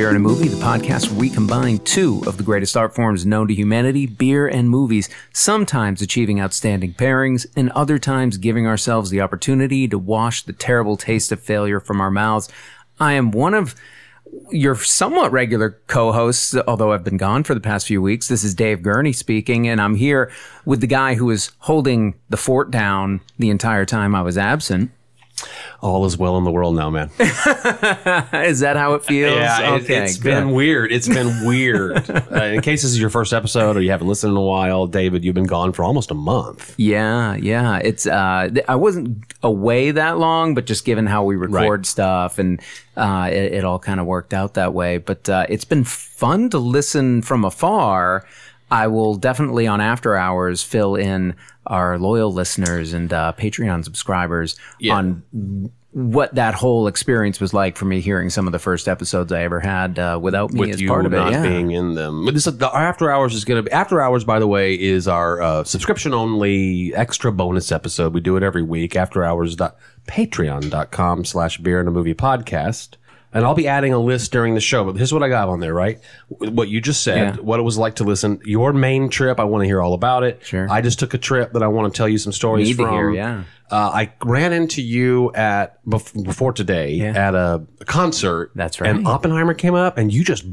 Beer and a Movie, the podcast where we combine two of the greatest art forms known to humanity, beer and movies, sometimes achieving outstanding pairings, and other times giving ourselves the opportunity to wash the terrible taste of failure from our mouths. I am one of your somewhat regular co-hosts, although I've been gone for the past few weeks. This is Dave Gurney speaking, and I'm here with the guy who was holding the fort down the entire time I was absent. All is well in the world now, man. Is that how it feels? Yeah, it, okay, has good. been weird. It's been weird. uh, in case this is your first episode or you haven't listened in a while, David, you've been gone for almost a month. Yeah, yeah. It's uh, th- I wasn't away that long, but just given how we record Right. stuff and uh, it, it all kind of worked out that way. But uh, it's been fun to listen from afar. I will definitely on after hours fill in our loyal listeners and uh, Patreon subscribers Yeah. on what that whole experience was like for me hearing some of the first episodes I ever had uh, without me With as you part of it. not yeah. being in them. But this the after hours is going to be after hours. By the way, is our uh, subscription only extra bonus episode. We do it every week. After hours. Patreon.com slash beer and a movie podcast. And I'll be adding a list during the show. But here's what I got on there, right? What you just said, Yeah. what it was like to listen. Your main trip, I want to hear all about it. Sure. I just took a trip that I want to tell you some stories Need to from. hear, yeah. Uh, I ran into you at bef- before today at a concert. That's right. And Oppenheimer came up, and you just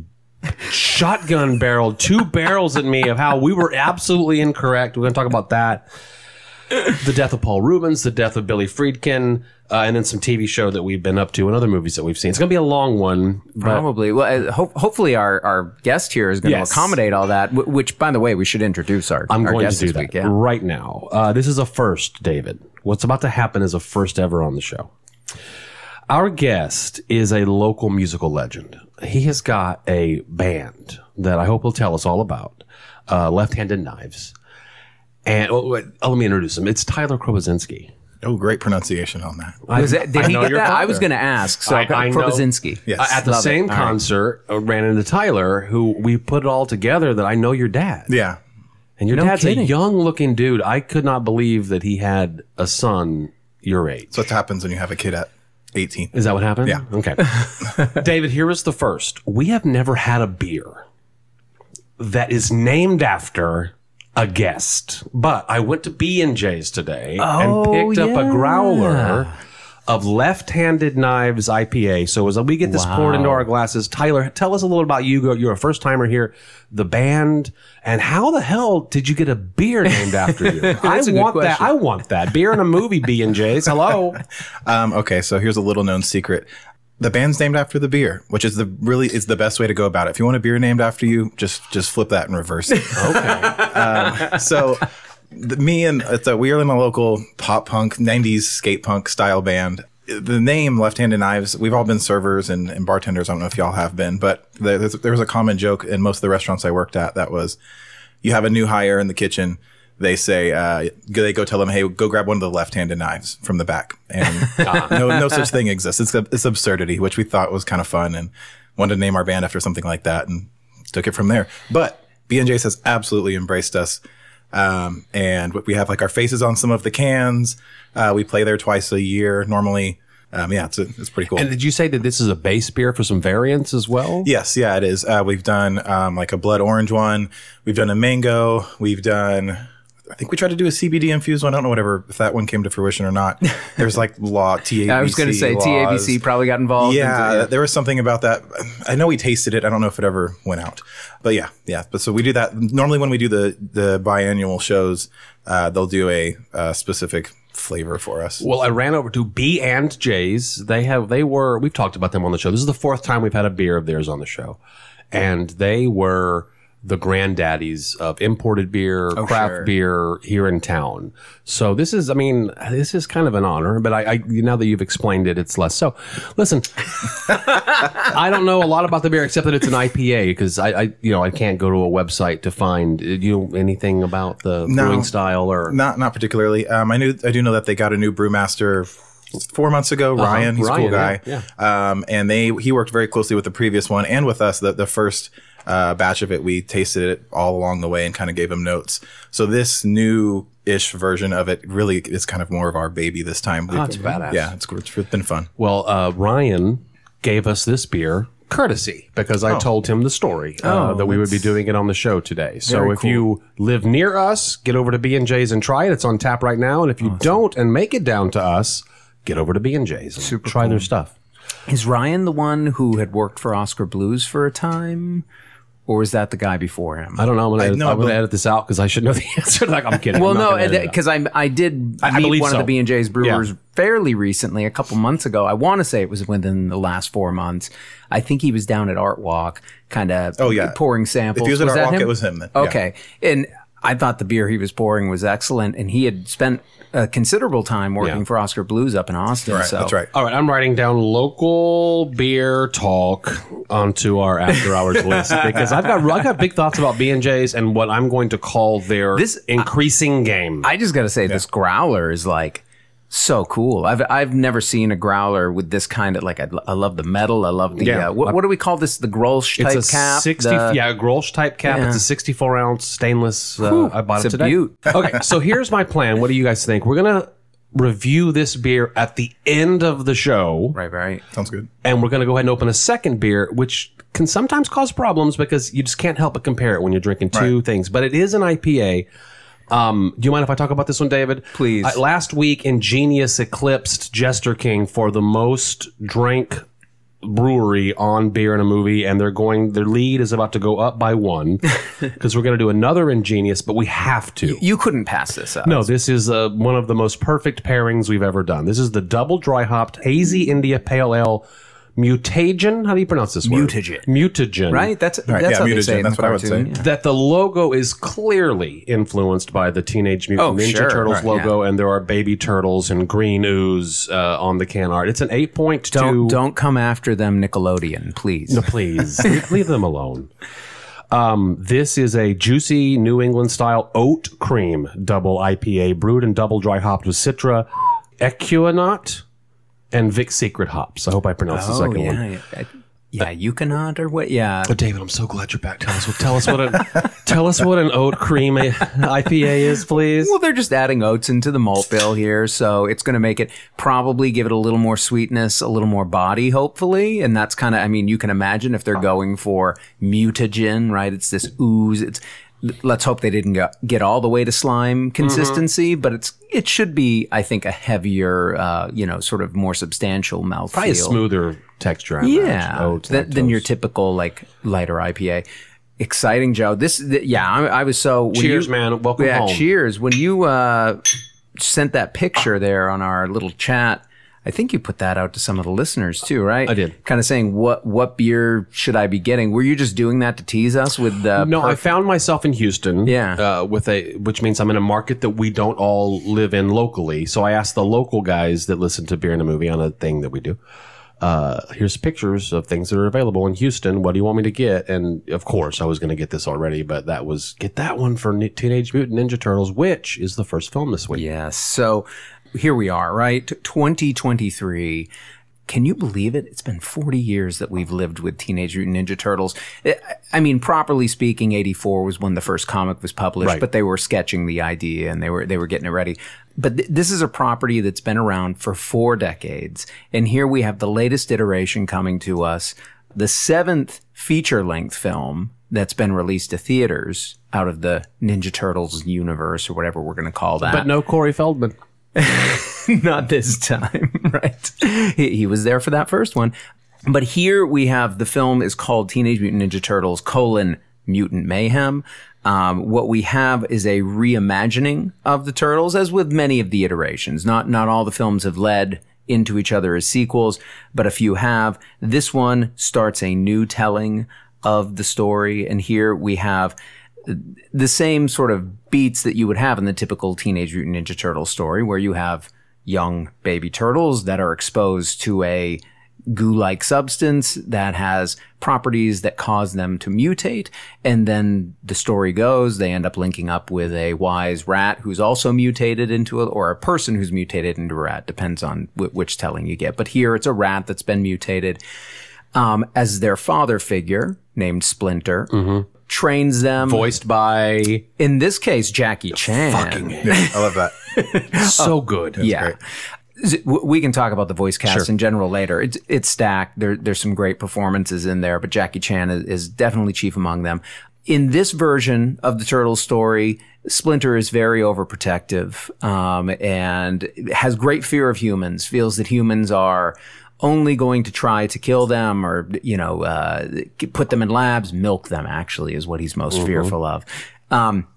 shotgun barreled two barrels at me of how we were absolutely incorrect. We're going to talk about that. The death of Paul Reubens, the death of Billy Friedkin, uh, and then some TV show that we've been up to and other movies that we've seen. It's going to be a long one, but Probably. Well, uh, ho- hopefully our, our guest here is going to Yes. accommodate all that. Which, by the way, we should introduce our. I'm our going to guest do this that week, yeah. right now. Uh, this is a first, David. What's about to happen is a first ever on the show. Our guest is a local musical legend. He has got a band that I hope he'll tell us all about. Uh, Left-handed Knives, and oh, wait, oh, let me introduce him. It's Tyler Chrobocinski. Oh, great pronunciation on that. Was that, did I he know get your that? I was going to ask. So, I- I know. Chrobocinski. Yes. Uh, at the Love same All right. concert, I ran into Tyler, who we put it all together. That I know your dad. Yeah. And your No dad's kidding. a young looking dude. I could not believe that he had a son your age. So what happens when you have a kid at 18? Is that what happened? Yeah. Okay. David, here is the first. We have never had a beer that is named after a guest. But I went to B and J's today Oh, and picked up a growler of left-handed knives IPA. So as we get this poured into our glasses, Tyler, tell us a little about you. You're a first timer here, the band, and how the hell did you get a beer named after you? I That's a good want that. I want that beer in a movie. B and J's. Hello. Um, okay, so here's a little known secret. The band's named after the beer, which is the really is the best way to go about it. If you want a beer named after you, just just flip that and reverse it. Okay. Um, so the, me and it's a, we are in a local pop punk 90s skate punk style band the name left-handed knives we've all been servers and, and bartenders i don't know if y'all have been but there, there's- there was a common joke in most of the restaurants i worked at that was you have a new hire in the kitchen they say uh, they go tell them hey go grab one of the left-handed knives from the back and no, no such thing exists it's, it's absurdity which we thought was kind of fun and wanted to name our band after something like that and took it from there but b&j has absolutely embraced us um, and we have like our faces on some of the cans. Uh, we play there twice a year normally. Um, yeah, it's, it's pretty cool. And did you say that this is a base beer for some variants as well? yes, yeah, it is. Uh, we've done um, like a blood orange one. We've done a mango. We've done. I think we tried to do a CBD infused one. I don't know whatever if that one came to fruition or not. There's like law TABC. I was going to say laws. TABC probably got involved. Yeah, into- there was something about that. I know we tasted it. I don't know if it ever went out, but yeah, yeah. But so we do that normally when we do the the biannual shows. Uh, they'll do a, uh specific flavor for us. Well, I ran over to B and J's. They have they were we've talked about them on the show. This is the fourth time we've had a beer of theirs on the show. And they were the granddaddies of imported beer, craft sure. beer here in town. So this is, I mean, this is kind of an honor. But I, I now that you've explained it, it's less. So, listen, I don't know a lot about the beer except that it's an IPA because I, I, you know, I can't go to a website to find uh, you know anything about the brewing style or Not not particularly. Um, I knew I do know that they got a new brewmaster four months ago. Ryan, he's a cool Uh-huh. Ryan, guy. yeah, Um, and they he worked very closely with the previous one and with us. The the first uh, batch of it, we tasted it all along the way and kind of gave them notes. So this new ish version of it really is kind of more of our baby this time. Oh, it's badass. Yeah, it's, it's been fun. Well, uh, Ryan gave us this beer courtesy because I told him the story uh, Oh, that we would be doing it on the show today. So very if you live near us, get over to B and J's and try it. It's on tap right now. And if you don't and make it down to us, get over to B and J's and try their stuff. Is Ryan the one who had worked for Oskar Blues for a time? Or is that the guy before him? I don't know. I'm gonna edit, no, I'm gonna edit this out because I should know the answer. like I'm kidding. Well, I'm no, gonna edit it out. because I I did I meet believe one so. of the B and J's brewers Yeah. fairly recently, a couple months ago. I want to say it was within the last four months. I think he was down at Art Walk, kind of Oh, yeah. pouring samples. If he was at Art Walk, him? it was him then, yeah. Okay, and I thought the beer he was pouring was excellent, and he had spent a considerable time working Yeah. for Oskar Blues up in Austin. Right, so that's right. All right, I'm writing down local beer talk onto our after hours list because I've got I got big thoughts about B and J's and what I'm going to call their This- uh, increasing game. I just got to say, this growler is like so cool. I've I've never seen a growler with this kind of like I, I love the metal. I love the Yeah. uh, what, what do we call this? The Grolsch type it's a cap. 60 The- yeah Grolsch type cap. Yeah. It's a 64 ounce stainless. Uh, Whew, I bought it's it a today. beaut. okay, so here's my plan. What do you guys think? We're gonna review this beer at the end of the show. Right, right. Sounds good. and we're going to go ahead and open a second beer, which can sometimes cause problems because you just can't help but compare it when you're drinking two Right. things. But it is an IPA. Um, do you mind if I talk about this one, David? Please. Uh, last week, Ingenious eclipsed Jester King for the most drank brewery on beer in a movie, and they're going. Their lead is about to go up by one because we're going to do another Ingenious, but we have to. You couldn't pass this up. No, this is uh, one of the most perfect pairings we've ever done. This is the double dry hopped hazy India Pale Ale mutagen. How do you pronounce this word? Mutagen. Mutagen. right? That's Right, that's yeah, how they mutagen, say it in the that's what I would cartoon. say. yeah. That the logo is clearly influenced by the Teenage Mutant Oh, Ninja sure. Turtles Right, logo, and there are baby turtles and green ooze uh, on the can art. It's an eight point two. Don't don't come after them, Nickelodeon, please. No, please leave, leave them alone. Um, this is a juicy New England style oat cream double IPA brewed and double dry hopped with Citra, Ekuanot, and Vic Secret hops. I hope I pronounced the Oh second yeah, one. yeah, yeah. Yukonot or what? Yeah. But David, I'm so glad you're back. Tell us what tell us what a, tell us what an oat cream IPA is, please. Well, they're just adding oats into the malt bill here, so it's going to make it probably give it a little more sweetness, a little more body, hopefully. And that's kind of, I mean, you can imagine if they're going for mutagen, right? It's this ooze. It's let's hope they didn't go, get all the way to slime consistency, but it's it should be, I think, a heavier, uh, you know, sort of more substantial mouthfeel. Probably a smoother texture. I Yeah. Oats, than, than your typical like lighter IPA. Exciting, Joe. This, th- yeah, I, I was so. Cheers, you- man. Welcome yeah, home. cheers. When you uh, sent that picture there on our little chat, I think you put that out to some of the listeners too, right? I did. Kind of saying what what beer should I be getting? Were you just doing that to tease us with the? No, I found myself in Houston. Yeah. Uh, with a which means I'm in a market that we don't all live in locally. So I asked the local guys that listen to beer in a movie on a thing that we do. Uh, here's pictures of things that are available in Houston. What do you want me to get? And of course, I was going to get this already, but that was get that one for Teenage Mutant Ninja Turtles, which is the first film this week. Yes. So here we are, right? 2023. Can you believe it? It's been 40 years that we've lived with Teenage Mutant Ninja Turtles. I- mean, properly speaking, 84 was when the first comic was published, Right. but they were sketching the idea and they were they were getting it ready. But th- this is a property that's been around for four decades, and here we have the latest iteration coming to us, the seventh feature-length film that's been released to theaters out of the Ninja Turtles universe or whatever we're going to call that. But no Corey Feldman. not this time, right? He, he was there for that first one. But here we have the film is called Teenage Mutant Ninja Turtles colon Mutant Mayhem. Um, what we have is a reimagining of the Turtles, as with many of the iterations. Not not all the films have led into each other as sequels, but a few have. This one starts a new telling of the story, and here we have the same sort of beats that you would have in the typical Teenage Mutant Ninja Turtle story, where you have young baby turtles that are exposed to a goo-like substance that has properties that cause them to mutate. And then the story goes, they end up linking up with a wise rat who's also mutated into a, or a person who's mutated into a rat, depends on wh- which telling you get. But here it's a rat that's been mutated um, as their father figure named Splinter. Trains them. Voiced by In this case, Jackie Chan. Yeah, I love that. so good. yeah. great. We can talk about the voice cast in general later. It's it's stacked. There there's some great performances in there, but Jackie Chan is, is definitely chief among them. In this version of the Turtles story, Splinter is very overprotective um, and has great fear of humans. Feels that humans are only going to try to kill them or you know uh, put them in labs, milk them. Actually, is what he's most fearful of. Um,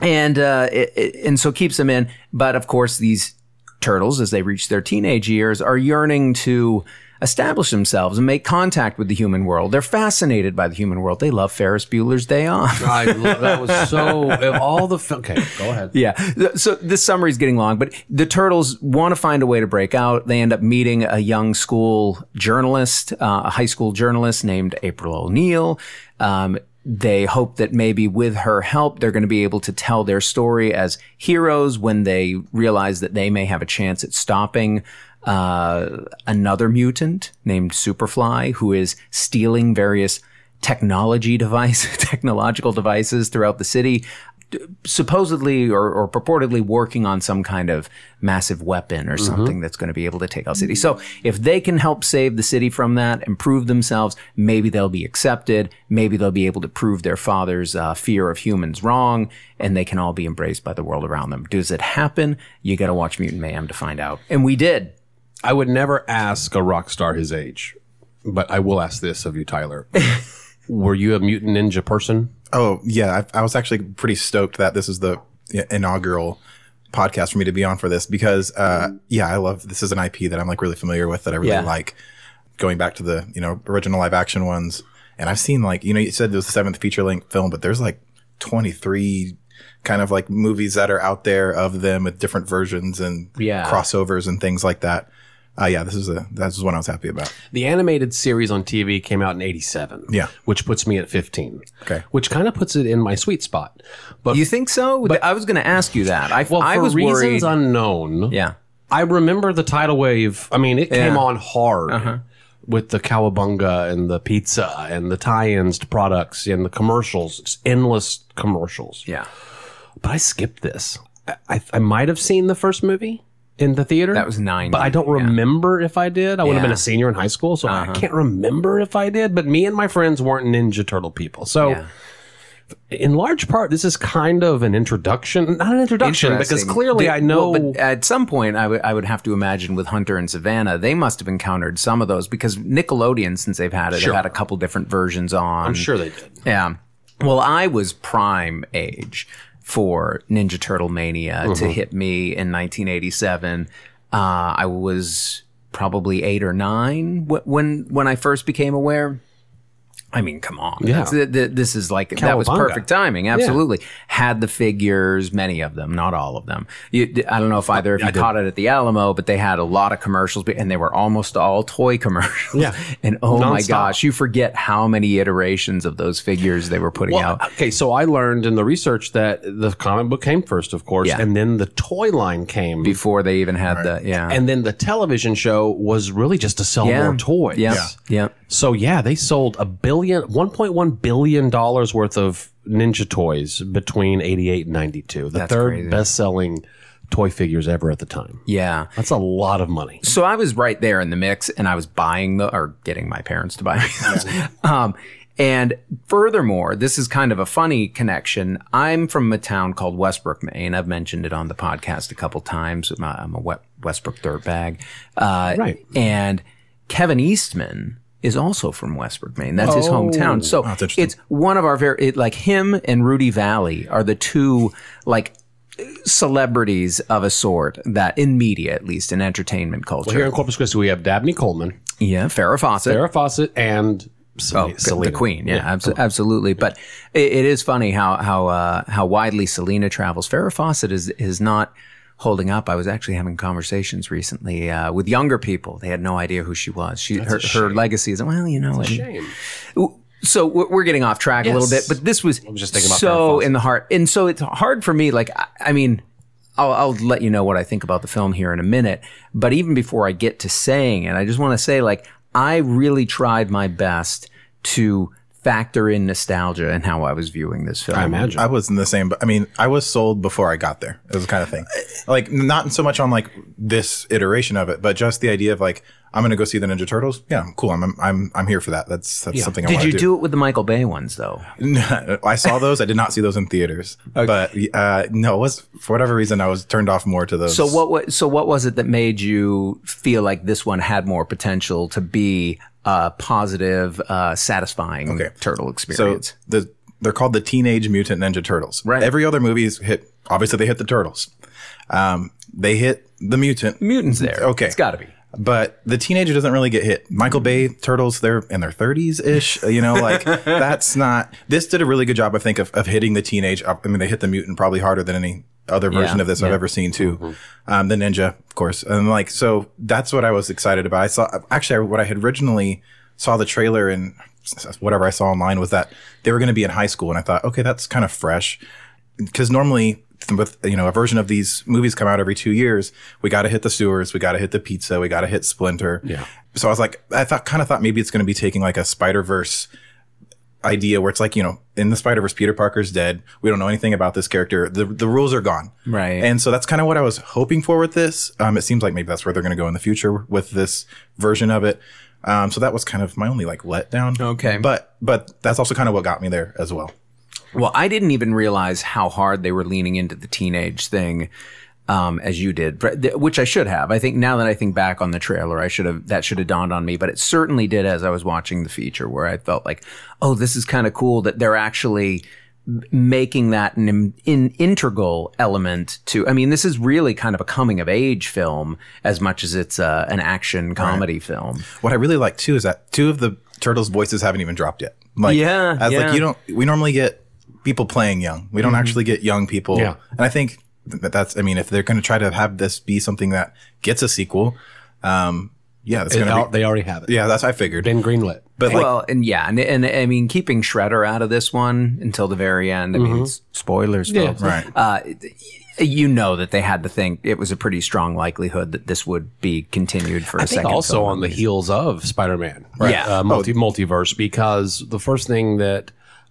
and uh, it, it- and so keeps them in. But of course, these turtles, as they reach their teenage years, are yearning to establish themselves and make contact with the human world. They're fascinated by the human world. They love Ferris Bueller's Day Off. I, lo- that was so. All the okay, go ahead. Yeah. So this summary is getting long, but the turtles want to find a way to break out. They end up meeting a young school journalist, uh, a high school journalist named April O'Neil. Um, they hope that maybe with her help, they're going to be able to tell their story as heroes when they realize that they may have a chance at stopping uh, another mutant named Superfly, who is stealing various technology device, technological devices throughout the city, supposedly or, or purportedly working on some kind of massive weapon or something that's going to be able to take out the city. So if they can help save the city from that and prove themselves, maybe they'll be accepted. Maybe they'll be able to prove their father's uh, fear of humans wrong, and they can all be embraced by the world around them. Does it happen? You got to watch Mutant Mayhem to find out. And we did. I would never ask a rock star his age, but I will ask this of you, Tyler. Were you a mutant ninja person? Oh yeah, I, I was actually pretty stoked that this is the inaugural podcast for me to be on for this because uh, yeah, I love this is an IP that I'm like really familiar with that I really Yeah. like. Going back to the you know original live action ones, and I've seen like you know you said it was the seventh feature length film, but there's like 23 kind of like movies that are out there of them with different versions and Yeah. crossovers and things like that. Uh, yeah, this is a this is one I was happy about. The animated series on TV came out in 87. Yeah. Which puts me at 15. Okay. Which kind of puts it in my sweet spot. But You think so? I was going to ask you that. I, well, I for was reasons worried. unknown, yeah. I remember the tidal wave. I mean, it came Yeah. Uh-huh. on hard with the cowabunga and the pizza and the tie-ins to products and the commercials. It's endless commercials. Yeah. But I skipped this. I, I, I might have seen the first movie in the theater. That was nine. But I don't yeah. remember if I did. I would have been Yeah. Uh-huh. a senior in high school, so I can't remember if I did. But me and my friends weren't Ninja Turtle people. So Yeah. in large part, this is kind of an introduction. Not an introduction, because clearly I know. well, but at some point, I would would have to imagine with Hunter and Savannah, they must have encountered some of those because Nickelodeon, since they've had it, Sure. they've had a couple different versions on. I'm sure they did. Yeah. Well, I was prime age for Ninja Turtle Mania Mm-hmm. to hit me in 1987. Uh, I was probably eight or nine wh- when when I first became aware. I mean, come on. Yeah. Th- th- this is like, that was perfect timing. Absolutely. Had the figures, many of them, not all of them. You, I don't know if oh, either of you caught it at the Alamo, but they had a lot of commercials and they were almost all toy commercials. Yeah. And oh my gosh, you forget how many iterations of those figures they were putting Well, out. okay, so I learned in the research that the comic book came first, of course, Yeah. and then the toy line came. before they even had the yeah and then the television show was really just to sell yeah more toys. yeah yeah So yeah, they sold a billion, one point one billion dollars worth of Ninja toys between eighty eight and ninety two. The That's third crazy. best selling toy figures ever at the time. yeah. That's a lot of money. So I was right there in the mix, and I was buying the or getting my parents to buy me those. Um, and furthermore, this is kind of a funny connection. I'm from a town called Westbrook, Maine. I've mentioned it on the podcast a couple times. I'm a Westbrook dirtbag. Uh, Right. And Kevin Eastman is also from Westbrook, Maine. That's his hometown. So that's interesting. it's one of our very, it, like him and Rudy Vallée are the two, like, celebrities of a sort that in media, at least in entertainment culture. Here in Corpus Christi, we have Dabney Coleman, Yeah, Farrah Fawcett. Farrah Fawcett, and Oh, Selena. Selena. the queen, yeah, abso- absolutely. But it, it is funny how how uh, how widely Selena travels. Farrah Fawcett is is not holding up. I was actually having conversations recently uh, with younger people. They had no idea who she was. She her, her legacy is well, you know. and- Shame. so we're we're getting off track a little bit, but this was, just thinking about so Fawcett. in the heart, and so it's hard for me. Like, I, I mean, I'll, I'll let you know what I think about the film here in a minute. But even before I get to saying it, I just want to say, like, I really tried my best to factor in nostalgia and how I was viewing this film. I imagine. I was in the same, but I mean, I was sold before I got there. It was the kind of thing, like not so much on like this iteration of it, but just the idea of like I'm going to go see the Ninja Turtles. Yeah, cool. I'm I'm I'm here for that. That's that's something I Did want you to do it with the Michael Bay ones though? I saw those. I did not see those in theaters, but uh, no, it was for whatever reason I was turned off more to those. So what? wa- So what was it that made you feel like this one had more potential to be a positive, uh, satisfying Okay. turtle So experience? the they're called the Teenage Mutant Ninja Turtles. Right. Every other movie's hit. Obviously, they hit the turtles. Um, they hit the mutant. Mutants there. Okay. it's got to be. But the teenager doesn't really get hit. Michael Bay turtles, they're in their 30s ish. You know, like that's not. This did a really good job, I think, of, of hitting the teenage. I mean, they hit the mutant probably harder than any other version Yeah, of this I've ever seen too. Um, the ninja, of course, and like so that's what I was excited about. I saw actually what I had originally saw the trailer and whatever I saw online was that they were going to be in high school, and I thought, okay, that's kind of fresh because normally with you know a version of these movies come out every two years we got to hit the sewers we got to hit the pizza we got to hit splinter Yeah. so i was like i thought kind of thought maybe it's going to be taking like a spider-verse idea where it's like you know in the spider-verse peter parker's dead. We don't know anything about this character. The, the rules are gone. Right. and so that's kind of what i was hoping for with this. Um, it seems like maybe that's where they're going to go in the future with this version of it. Um, so that was kind of my only like letdown. Okay. but but that's also kind of what got me there as well. Well, I didn't even realize how hard they were leaning into the teenage thing. Um, as you did, which I should have. I think now that I think back on the trailer, I should have that should have dawned on me. But it certainly did as I was watching the feature, where I felt like, oh, this is kind of cool that they're actually making that an in, in integral element to. I mean, this is really kind of a coming of age film as much as it's uh, an action comedy film. What I really like too is that two of the turtles' voices haven't even dropped yet. Like, Yeah, as yeah. like you don't. We normally get people playing young. We don't actually get young people. Yeah. and I think that that's. I mean, if they're going to try to have this be something that gets a sequel, um, yeah, it's going al- to be. they already have it. Yeah, that's I figured. Been greenlit. But like, well, and yeah, and, and I mean, keeping Shredder out of this one until the very end. I mean, s- spoilers, Yeah. folks. Right. Uh, you know that they had to think it was a pretty strong likelihood that this would be continued for a I think second. also film, on the heels of Spider-Man, Yeah. Uh, multi multiverse, because the first thing that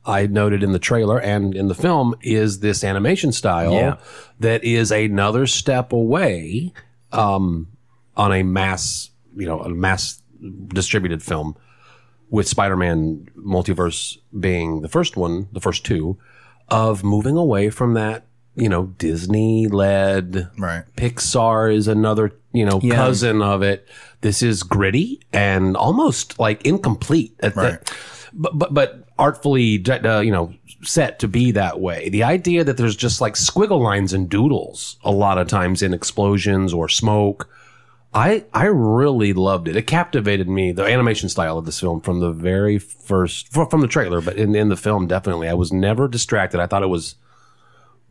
I noted in the trailer and in the film is this animation style Yeah. that is another step away um, on a mass, you know, a mass distributed film. With Spider-Man multiverse being the first one, the first two, of moving away from that, you know, Disney led right. Pixar is another, you know, Yeah. cousin of it. This is gritty and almost like incomplete. At the- Right. But, but, but artfully, uh, you know, set to be that way. The idea that there's just like squiggle lines and doodles a lot of times in explosions or smoke. I, I really loved it. It captivated me, the animation style of this film from the very first, from the trailer, but in, in the film, definitely. I was never distracted. I thought it was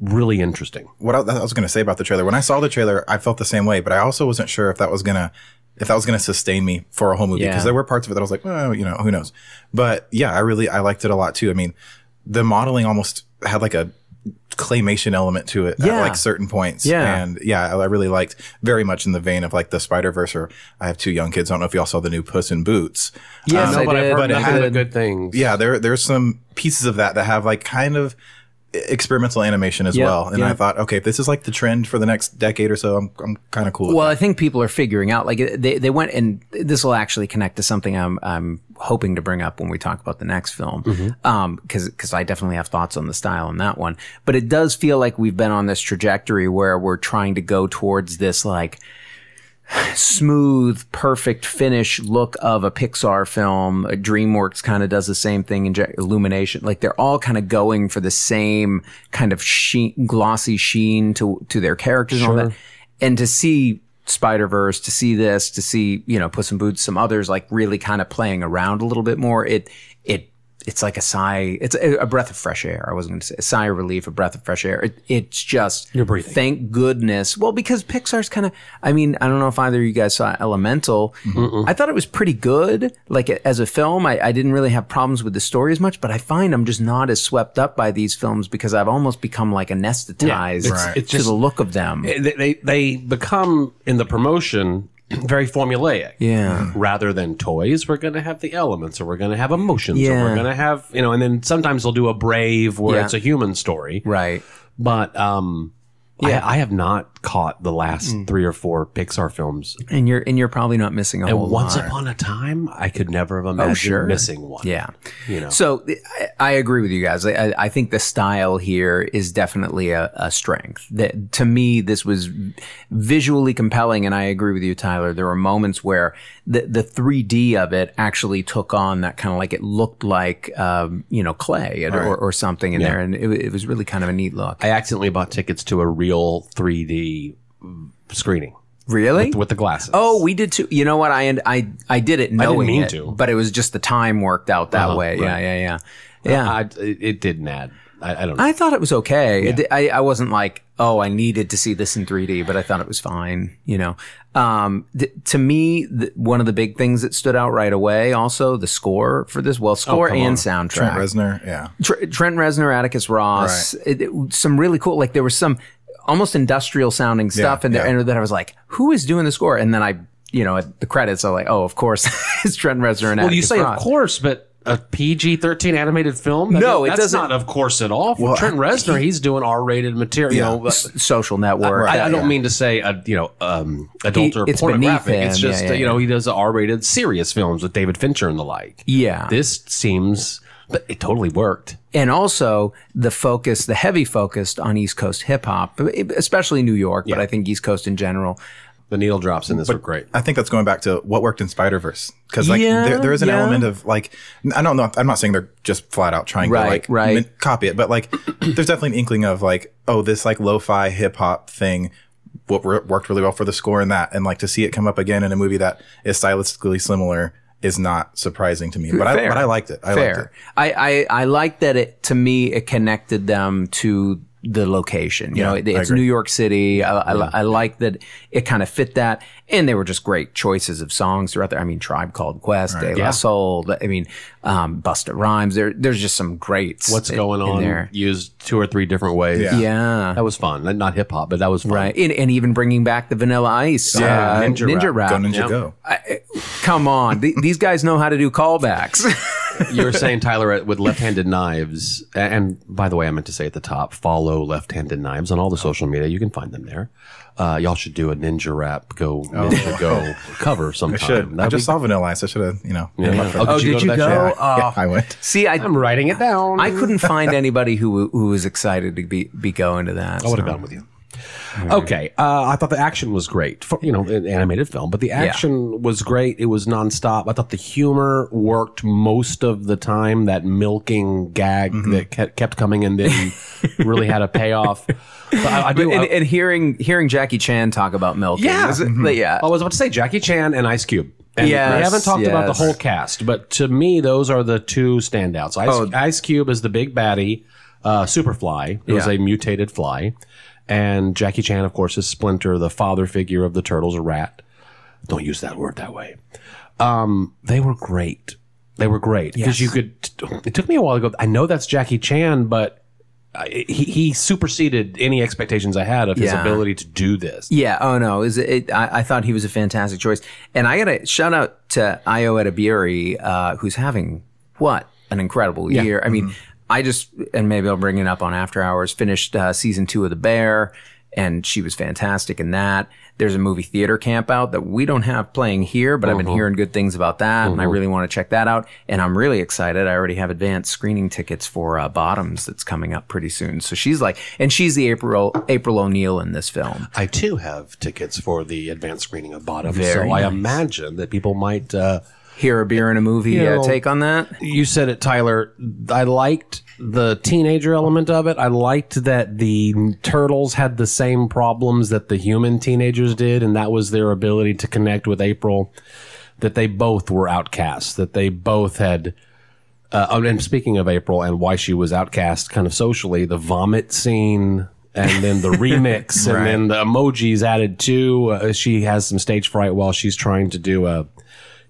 really interesting. What I, I was going to say about the trailer when I saw the trailer, I felt the same way, but I also wasn't sure if that was gonna if that was gonna sustain me for a whole movie Yeah. because there were parts of it that I was like, well, you know, who knows. But yeah, I really I liked it a lot too. I mean, the modeling almost had like a claymation element to it Yeah. at like certain points. Yeah. And yeah, I I really liked very much in the vein of like the Spider Verse. Or I have two young kids. I don't know if y'all saw the new Puss in Boots. Yes, Um, I but I've did. heard but it nothing had- good things. yeah, there there's some pieces of that that have like kind of experimental animation as Yeah, well. And yeah. I thought, okay, if this is like the trend for the next decade or so, I'm I'm kind of cool. Well. I think people are figuring out like they they went and this will actually connect to something I'm I'm hoping to bring up when we talk about the next film. Um, because because I definitely have thoughts on the style in that one. But it does feel like we've been on this trajectory where we're trying to go towards this like smooth, perfect finish look of a Pixar film. Uh, DreamWorks kind of does the same thing in Illumination. Like they're all kind of going for the same kind of sheen, glossy sheen to to their characters and all that. And to see Spider Verse, to see this, to see you know Puss in Boots, some others like really kind of playing around a little bit more. It it it's like a sigh. It's a, a breath of fresh air. I wasn't going to say a sigh of relief, a breath of fresh air. It, it's just You're breathing. Thank goodness. Well, because Pixar's kind of. I mean, I don't know if either of you guys saw Elemental. I thought it was pretty good. Like as a film, I, I didn't really have problems with the story as much. But I find I'm just not as swept up by these films because I've almost become like anesthetized it's- it's to just- the look of them. Eh, they, they they become in the promotion very formulaic. Yeah. Rather than toys, we're going to have the elements, or we're going to have emotions, or we're going to have you know, and then sometimes they'll do a brave where Yeah. it's a human story. Right. But um, Yeah. I, I have not caught the last Mm. three or four Pixar films. And you're and you're probably not missing a And whole once lot. upon a time, I could never have imagined sure. missing one. Yeah. You know. So I, I agree with you guys. I, I- I think the style here is definitely a, a strength. That to me, this was visually compelling, and I agree with you, Tyler. There were moments where the the 3D of it actually took on that kind of like it looked like um, you know clay or, or, or something in there, and it, it was really kind of a neat look. I accidentally bought tickets to a real 3D screening Really? with the glasses. Oh, we did too. You know what? I I I did it knowing mean it, to. but it was just the time worked out that Uh-huh, way. Yeah, right. yeah, yeah, yeah. I, it, it didn't add. I, I don't know. I thought it was okay. It, I, I wasn't like, oh, I needed to see this in 3D, but I thought it was fine. You know, um, th- to me, th- one of the big things that stood out right away, also the score for this, well, score come and on. soundtrack. Trent Reznor. Yeah. Tr- Trent Reznor, Atticus Ross, it, it- some really cool. Like there was some almost industrial sounding stuff in there, yeah. and that I was like, who is doing the score? And then I, you know, at the credits, I'm like, oh, of course, it's Trent Reznor and well, you say Ross. of course, but a PG-13 animated film? That- No, it that's doesn't- not of course at all. For Trent Reznor, he's doing R-rated material. You Yeah. know, S- social network. I, I don't Yeah. mean to say, uh, you know, um, adult He- or it's beneath pornographic. It's just, Yeah, yeah, uh, you know, yeah. he does R-rated serious films with David Fincher and the like. Yeah. This seems, but it totally worked. and also the focus, the heavy focus on East Coast hip hop, especially New York, but I think East Coast in general. The needle drops in this were great. I think that's going back to what worked in Spider Verse because like Yeah, there, there is an yeah. element of like I don't know I'm not saying they're just flat out trying Right, to like right. min- copy it but like there's definitely an inkling of like oh this like lo-fi hip hop thing what worked really well for the score in that and like to see it come up again in a movie that is stylistically similar is not surprising to me but I but I liked it I liked it Fair. I, I, I like that it, to me, it connected them to the location. You know, it, it's. New York City. I, I, I like that it kind of fit that. And they were just great choices of songs throughout there. I mean, Tribe Called Quest, De La Yeah. Soul. I mean, um, Busta Rhymes. There, there's just some greats. What's in- going in on? there? Used two or three different ways. Yeah. Yeah. That was fun. Not hip hop, but that was fun. Right. And, and even bringing back the Vanilla Ice. Yeah, uh, Ninja Ninja, Rap. Rap. go ninja yeah. go Come on. Th- these guys know how to do callbacks. you were saying Tyler with left-handed knives, and by the way, I meant to say at the top, follow left-handed knives on all the social media. You can find them there. Uh, y'all should do a ninja rap go ninja go cover sometime. should I That'd just be- saw Vanilla Ice I should have you know Yeah. been up for Oh, that. oh, Did you did go you go? that show? Oh. yeah I went See, I, I'm writing it down. I couldn't find anybody who who was excited to be be going to that. I would have gone with you. Okay, uh, I thought the action was great. For, you know, an animated film, but the action was great. It was nonstop. I thought the humor worked most of the time. That milking gag Mm-hmm. that kept, kept coming and then really had a payoff. But I, I do. and, I, and hearing hearing Jackie Chan talk about milking, Yeah. is yeah, I was about to say Jackie Chan and Ice Cube. And Yes, we haven't talked about the yes. whole cast, but to me, those are the two standouts. Ice, Oh. Ice Cube is the big baddie, uh, Superfly. It was Yeah. a mutated fly. And Jackie Chan, of course, is Splinter, the father figure of the turtles, a rat. Don't use that word that way. Um, they were great. They were great because you could. It took me a while to go. I know that's Jackie Chan, but he, he superseded any expectations I had of his Yeah. ability to do this. yeah. Oh no, is it, it? I, I thought he was a fantastic choice, and I got to shout out to Ayo Edebiri, uh, who's having what an incredible year. I mean, I just and maybe I'll bring it up on After Hours. Finished uh, season two of The Bear, and she was fantastic in that. There's a movie theater camp out that we don't have playing here, but I've been hearing good things about that, and I really want to check that out. And I'm really excited. I already have advanced screening tickets for uh, Bottoms that's coming up pretty soon. So she's like, and she's the April April O'Neil in this film. I too have tickets for the advanced screening of Bottoms, Very so I imagine that people might. Uh, Hear a beer in a movie You uh, take on that? you said it, Tyler. I liked the teenager element of it. I liked that the turtles had the same problems that the human teenagers did, and that was their ability to connect with April. That they both were outcasts. That they both had. Uh, oh, and speaking of April and why she was outcast, kind of socially, the vomit scene. And then the remix, and then the emojis added too. Uh, she has some stage fright while she's trying to do a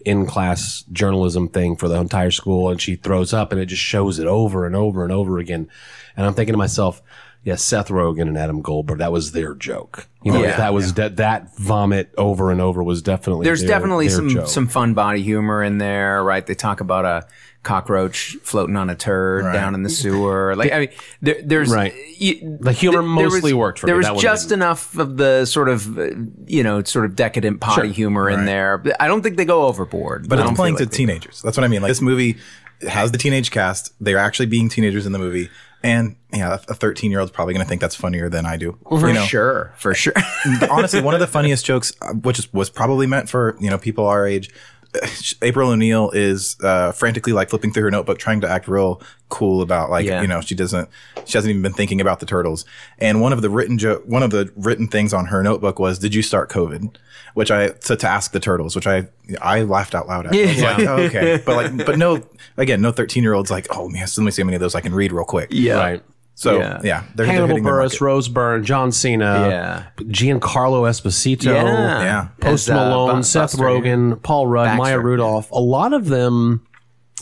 in class journalism thing for the entire school and she throws up and it just shows it over and over and over again. And I'm thinking to myself, yeah, Seth Rogen and Adam Goldberg. That was their joke. You know, Yeah. that was that that vomit over and over was definitely There's their- definitely their some joke. some fun body humor in there, right? They talk about a cockroach floating on a turd Right. down in the sewer. Like I mean, there, there's Right. you- The humor th- there mostly worked for There me. was just didn't. enough of the sort of uh, you know sort of decadent potty Sure. humor in there. I don't think they go overboard. But it's playing feel to like teenagers. That's what I mean. Like this movie has the teenage cast. They're actually being teenagers in the movie. And yeah, a 13 year old's probably going to think that's funnier than I do. for you know? sure, for sure. honestly, one of the funniest jokes, uh, which was probably meant for you know people our age. April O'Neil is uh, frantically like flipping through her notebook, trying to act real cool about like Yeah. you know she doesn't she hasn't even been thinking about the turtles. And one of the written jo- one of the written things on her notebook was, "Did you start COVID?" Which I to, to ask the turtles, which I I laughed out loud at. I was like, oh, okay, but like but no again no thirteen year olds like oh man let me see how many of those I can read real quick. yeah. right. So Yeah. yeah, they're, they're Hannibal hitting Buress, market. Rose Byrne, John Cena, Yeah. Giancarlo Esposito, Yeah. Yeah. Post As, uh, Malone, Seth Buster. Rogen, Paul Rudd, Baxter, Maya Rudolph. A lot of them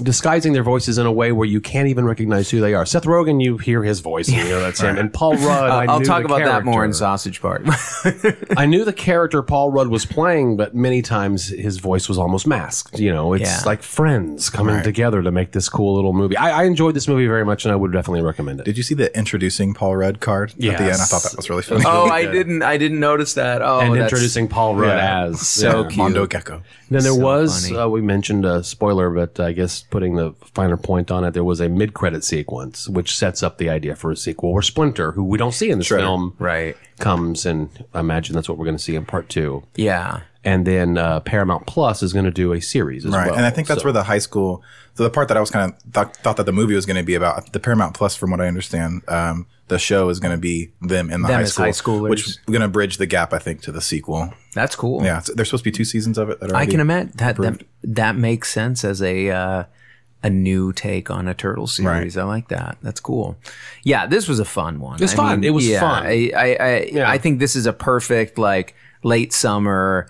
disguising their voices in a way where you can't even recognize who they are. Seth Rogen, you hear his voice and you know that's him. And Paul Rudd, I I'll knew talk the about that more in. Sausage Party. I knew the character Paul Rudd was playing, but many times his voice was almost masked. You know, it's Yeah. like friends coming together to make this cool little movie. I, I enjoyed this movie very much, and I would definitely recommend it. Did you see the introducing Paul Rudd card at the end? I thought that was really funny. oh, I didn't. I didn't notice that. Oh, and that's- introducing Paul Rudd Yeah. as So yeah. cute. Mondo Gecko. Then there So was funny. uh, we mentioned a spoiler, but I guess putting the finer point on it, there was a mid-credit sequence which sets up the idea for a sequel where Splinter, who we don't see in this Shredder. film, Right. comes, and I imagine that's what we're going to see in part two. Yeah. And then uh, Paramount Plus is going to do a series as Right. well. and I think that's So- where the high school, so the part that I was kind of th- thought that the movie was going to be about, the Paramount Plus, from what I understand, um, the show is going to be them in the Them high school, high schoolers. which is going to bridge the gap, I think, to the sequel. That's cool. Yeah. it's- there's supposed to be two seasons of it that are I can imagine that, that that makes sense as a uh, a new take on a turtle series. I like that. That's cool. Yeah, this was a fun one. It was fun. It was yeah, fun. I I I, I think this is a perfect like late summer.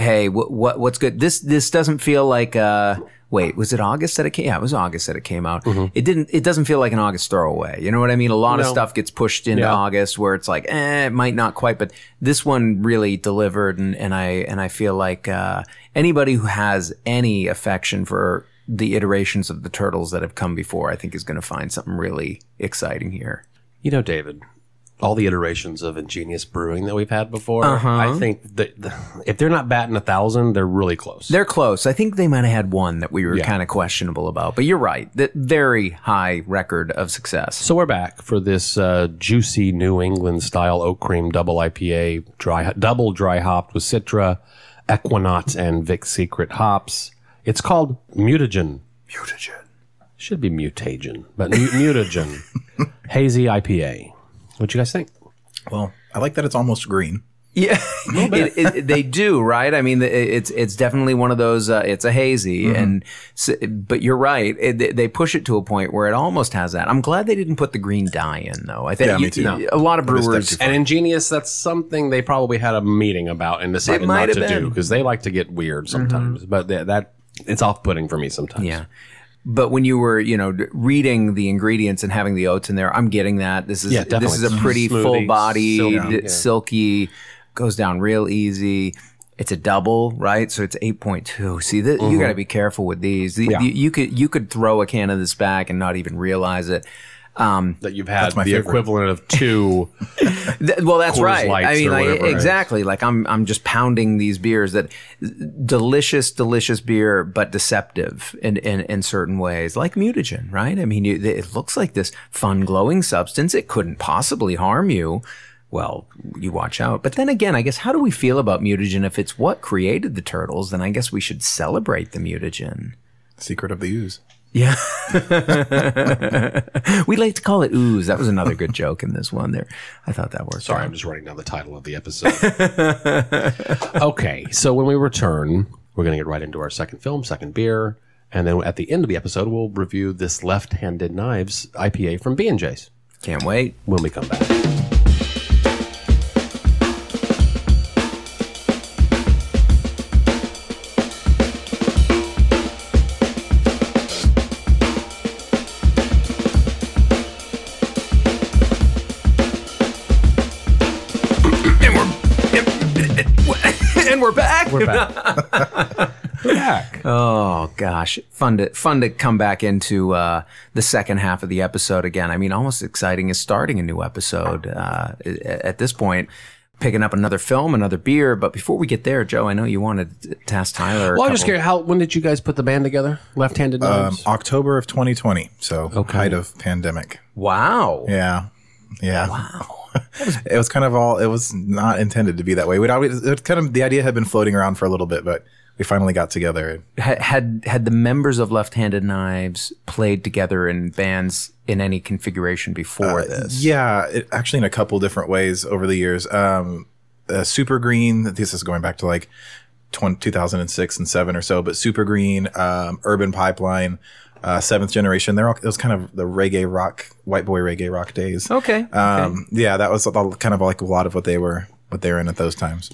Hey, what what what's good? This this doesn't feel like uh wait, was it August that it came? Yeah, it was August that it came out. It didn't. It doesn't feel like an August throwaway. You know what I mean? A lot of stuff gets pushed into Yeah. August where it's like, eh, it might not quite, but this one really delivered, and, and I and I feel like uh, anybody who has any affection for the iterations of the turtles that have come before, I think is going to find something really exciting here. You know, David, all the iterations of ingenious brewing that we've had before, Uh-huh. I think that if they're not batting a thousand, they're really close. They're close. I think they might have had one that we were Yeah. kind of questionable about, but you're right. That very high record of success. So we're back for this uh, juicy New England style oat cream double IPA, dry double dry hopped with Citra, Equinox, and Vic Secret hops. It's called Mutagen. Mutagen. Should be Mutagen, but mu- Mutagen hazy IPA. What do you guys think? Well, I like that it's almost green. Yeah, it, it, they do, right? I mean, it's it's definitely one of those. Uh, it's a hazy, Mm-hmm. and s but you're right. It, they- they push it to a point where it almost has that. I'm glad they didn't put the green dye in, though. I think Yeah, me you- too. you- a lot of brewers. definitely And ingenious, that's something they probably had a meeting about and decided might not to been. do because they like to get weird sometimes. But that, that it's off putting for me sometimes. Yeah. But when you were, you know, reading the ingredients and having the oats in there, I'm getting that. This is Yeah, this is a pretty Smoothie, full bodied, silky, yeah. silky, goes down real easy. It's a double, right? So it's 8.2. See, th- you got to be careful with these. The- Mm-hmm. Yeah. you, you could you could throw a can of this back and not even realize it. Um, That you've had my the favorite. equivalent of two. Th- well, that's Coors right. I mean, like, exactly. Like I'm, I'm just pounding these beers that delicious, delicious beer, but deceptive in, in, in certain ways, like mutagen, right? I mean, you, it looks like this fun glowing substance. It couldn't possibly harm you. Well, you watch out. But then again, I guess how do we feel about mutagen? If it's what created the turtles, then I guess we should celebrate the mutagen. Secret of the ooze. Yeah. we like to call it ooze. That was another good joke in this one there. I thought that worked. Sorry, out. I'm just writing down the title of the episode. okay, so when we return, we're going to get right into our second film, second beer, and then at the end of the episode, we'll review this left-handed knives IPA from B and J's Can't wait. when we come back. We're back. We're back. Oh gosh, fun to fun to come back into uh, the second half of the episode again. I mean, almost exciting is starting a new episode uh, at this point. Picking up another film, another beer. But before we get there, Joe, I know you wanted to ask Tyler. Well, I'm just couple- curious. How? When did you guys put the band together? Left-handed Um. October of 2020, so height of pandemic. Wow. Yeah, yeah. Wow. it was kind of all. It was not intended to be that way. We'd always. It kind of the idea had been floating around for a little bit, but we finally got together. Ha- Had had the members of Left Handed Knives played together in bands in any configuration before this? Yeah, it, actually, in a couple different ways over the years. Um, uh, Super Green. This is going back to like 20, 2006 and seven or so. But Super Green, um, Urban Pipeline, uh, Seventh Generation. They're all. It was kind of the reggae rock, white boy reggae rock days. Okay. Um, yeah, that was all- kind of like a lot of what they were, what they were in at those times.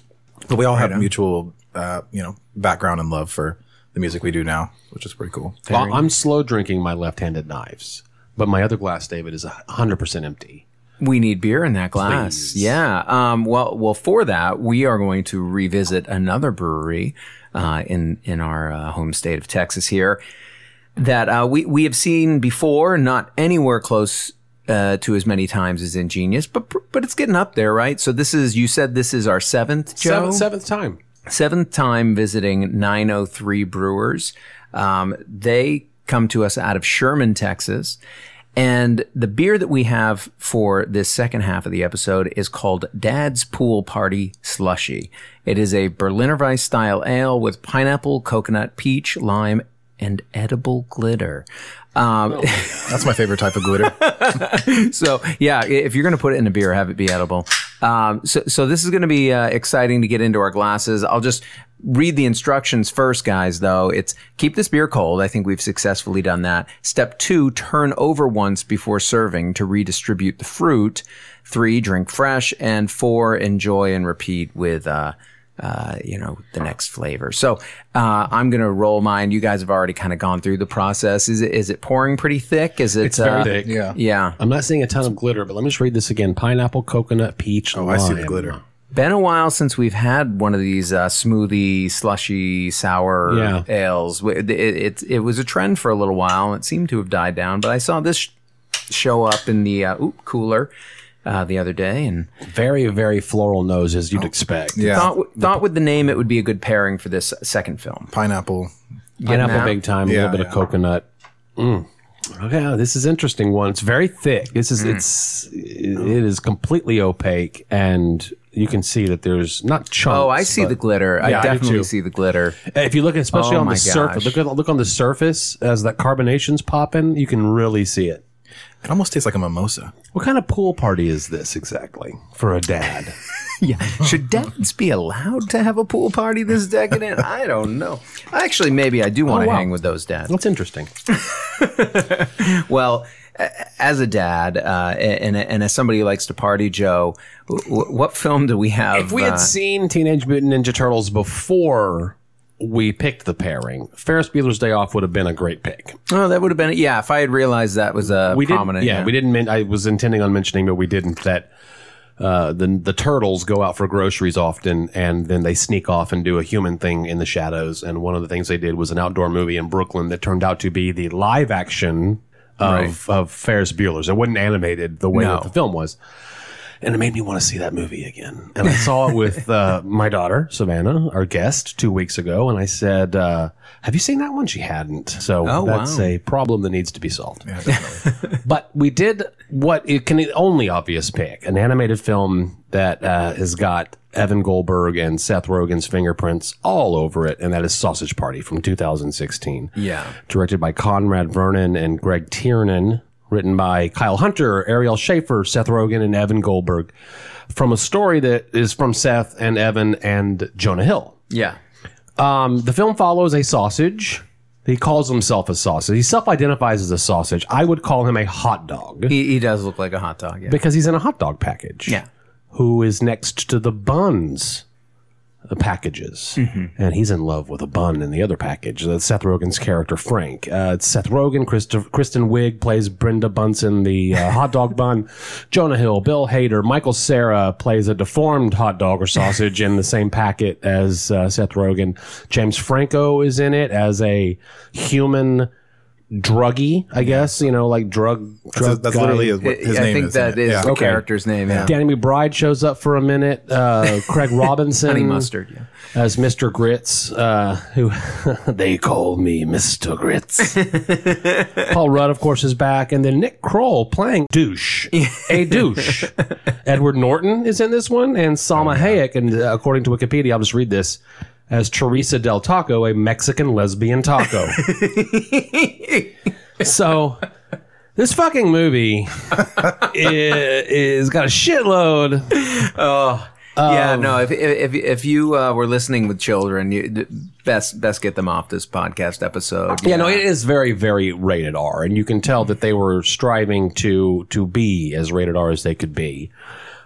But we all have mutual, uh, you know, background and love for the music we do now, which is pretty cool. Well, I'm slow drinking my left-handed knives, but my other glass, David, is hundred percent empty. We need beer in that glass. Please. Yeah. Um, well, well, for that, we are going to revisit another brewery uh, in in our uh, home state of Texas here that uh, we we have seen before, not anywhere close. Uh, to as many times as Ingenious, but but it's getting up there, right? So this is you said this is our seventh, Joe? Seventh, seventh time. seventh time visiting 903 Brewers. Um, they come to us out of Sherman, Texas. And the beer that we have for this second half of the episode is called Dad's Pool Party Slushy. It is a Berliner Weiss style ale with pineapple, coconut, peach, lime, and edible glitter. Um, That's my favorite type of glitter. so yeah, if you're going to put it in a beer, have it be edible. Um, so, so this is going to be uh, exciting to get into our glasses. I'll just read the instructions first, guys. Though it's keep this beer cold. I think we've successfully done that. Step two: turn over once before serving to redistribute the fruit. Three: drink fresh, and four: enjoy and repeat with. Uh, uh, you know, the next flavor. So, uh, I'm going to roll mine. You guys have already kind of gone through the process. Is it, is it pouring pretty thick? Is it, It's very uh, thick. Yeah. Yeah. I'm not seeing a ton of glitter, but let me just read this again: pineapple, coconut, peach. Oh, I see the glitter. Been a while since we've had one of these uh, smoothie, slushy, sour Yeah. ales. It, it, it, it was a trend for a little while. It seemed to have died down, but I saw this sh- show up in the uh, oop, cooler uh, the other day and Very, very floral nose, as you'd expect. Yeah, thought, w- thought with the name it would be a good pairing for this second film. pineapple. Pineapple, big time. a Yeah, little bit yeah. of coconut. Mm. Okay, this is interesting one. It's very thick. This Mm. is it's it is completely opaque, and you can see that there's not chunks. Oh, I see but- the glitter. Yeah, I I do definitely too. see the glitter. If you look, especially Oh on my the surface, gosh. look at look on the surface as that carbonation's popping. You can really see it. It almost tastes like a mimosa. What kind of pool party is this exactly for a dad? Yeah. Should dads be allowed to have a pool party this decadent? I don't know. Actually, maybe I do want to wow. hang with those dads. That's interesting. Well, as a dad uh, and, and as somebody who likes to party, Joe, w- what film do we have? If we had uh, seen Teenage Mutant Ninja Turtles before we picked the pairing, Ferris Bueller's Day Off would have been a great pick. oh, that would have been yeah. If I had realized that was a We prominent, didn't. Yeah, we didn't. Men- I was intending on mentioning, but we didn't. That uh, the the turtles go out for groceries often, and then they sneak off and do a human thing in the shadows. And one of the things they did was an outdoor movie in Brooklyn that turned out to be the live action of of Ferris Bueller's. It wasn't animated the way No. that the film was. And it made me want to see that movie again. And I saw it with uh, my daughter, Savannah, our guest, two weeks ago. And I said, uh, Have you seen that one? She hadn't. So Oh, that's wow. a problem that needs to be solved. Yeah. But we did what it can only obvious pick an animated film that uh, has got Evan Goldberg and Seth Rogen's fingerprints all over it, and that is Sausage Party from 2016. Yeah. Directed by Conrad Vernon and Greg Tiernan, written by Kyle Hunter, Ariel Shaffir, Seth Rogen, and Evan Goldberg, from a story that is from Seth and Evan and Jonah Hill. yeah. Um, the film follows a sausage. He calls himself a sausage. He self-identifies as a sausage. I would call him a hot dog He, he does look like a hot dog. Yeah. because he's in a hot dog package. Yeah. Who is next to the buns? Packages, Mm-hmm. and he's in love with a bun in the other package. That's Seth Rogen's character Frank. Uh, it's Seth Rogen, Kristen Wiig plays Brenda Bunsen, the uh, hot dog bun. Jonah Hill, Bill Hader, Michael Cera plays a deformed hot dog or sausage in the same packet as uh, Seth Rogen. James Franco is in it as a human druggie, I guess. You know, like drug. That's, drug that's guy. literally what his I name think is. in that it. is Yeah. the Okay. character's name. Yeah. Danny McBride shows up for a minute. Uh, Craig Robinson Honey mustard. Yeah. as Mr. Grits, uh, who they call me Mr. Grits. Paul Rudd, of course, is back, and then Nick Kroll playing douche, a douche. Edward Norton is in this one, and Salma Hayek, and uh, according to Wikipedia, I'll just read this as Teresa Del Taco, a Mexican lesbian taco. so. This fucking movie i- is got a shitload Oh yeah, no. If if if you uh, were listening with children, you best best get them off this podcast episode. Yeah, no, it is very, very rated R, and you can tell that they were striving to to be as rated R as they could be.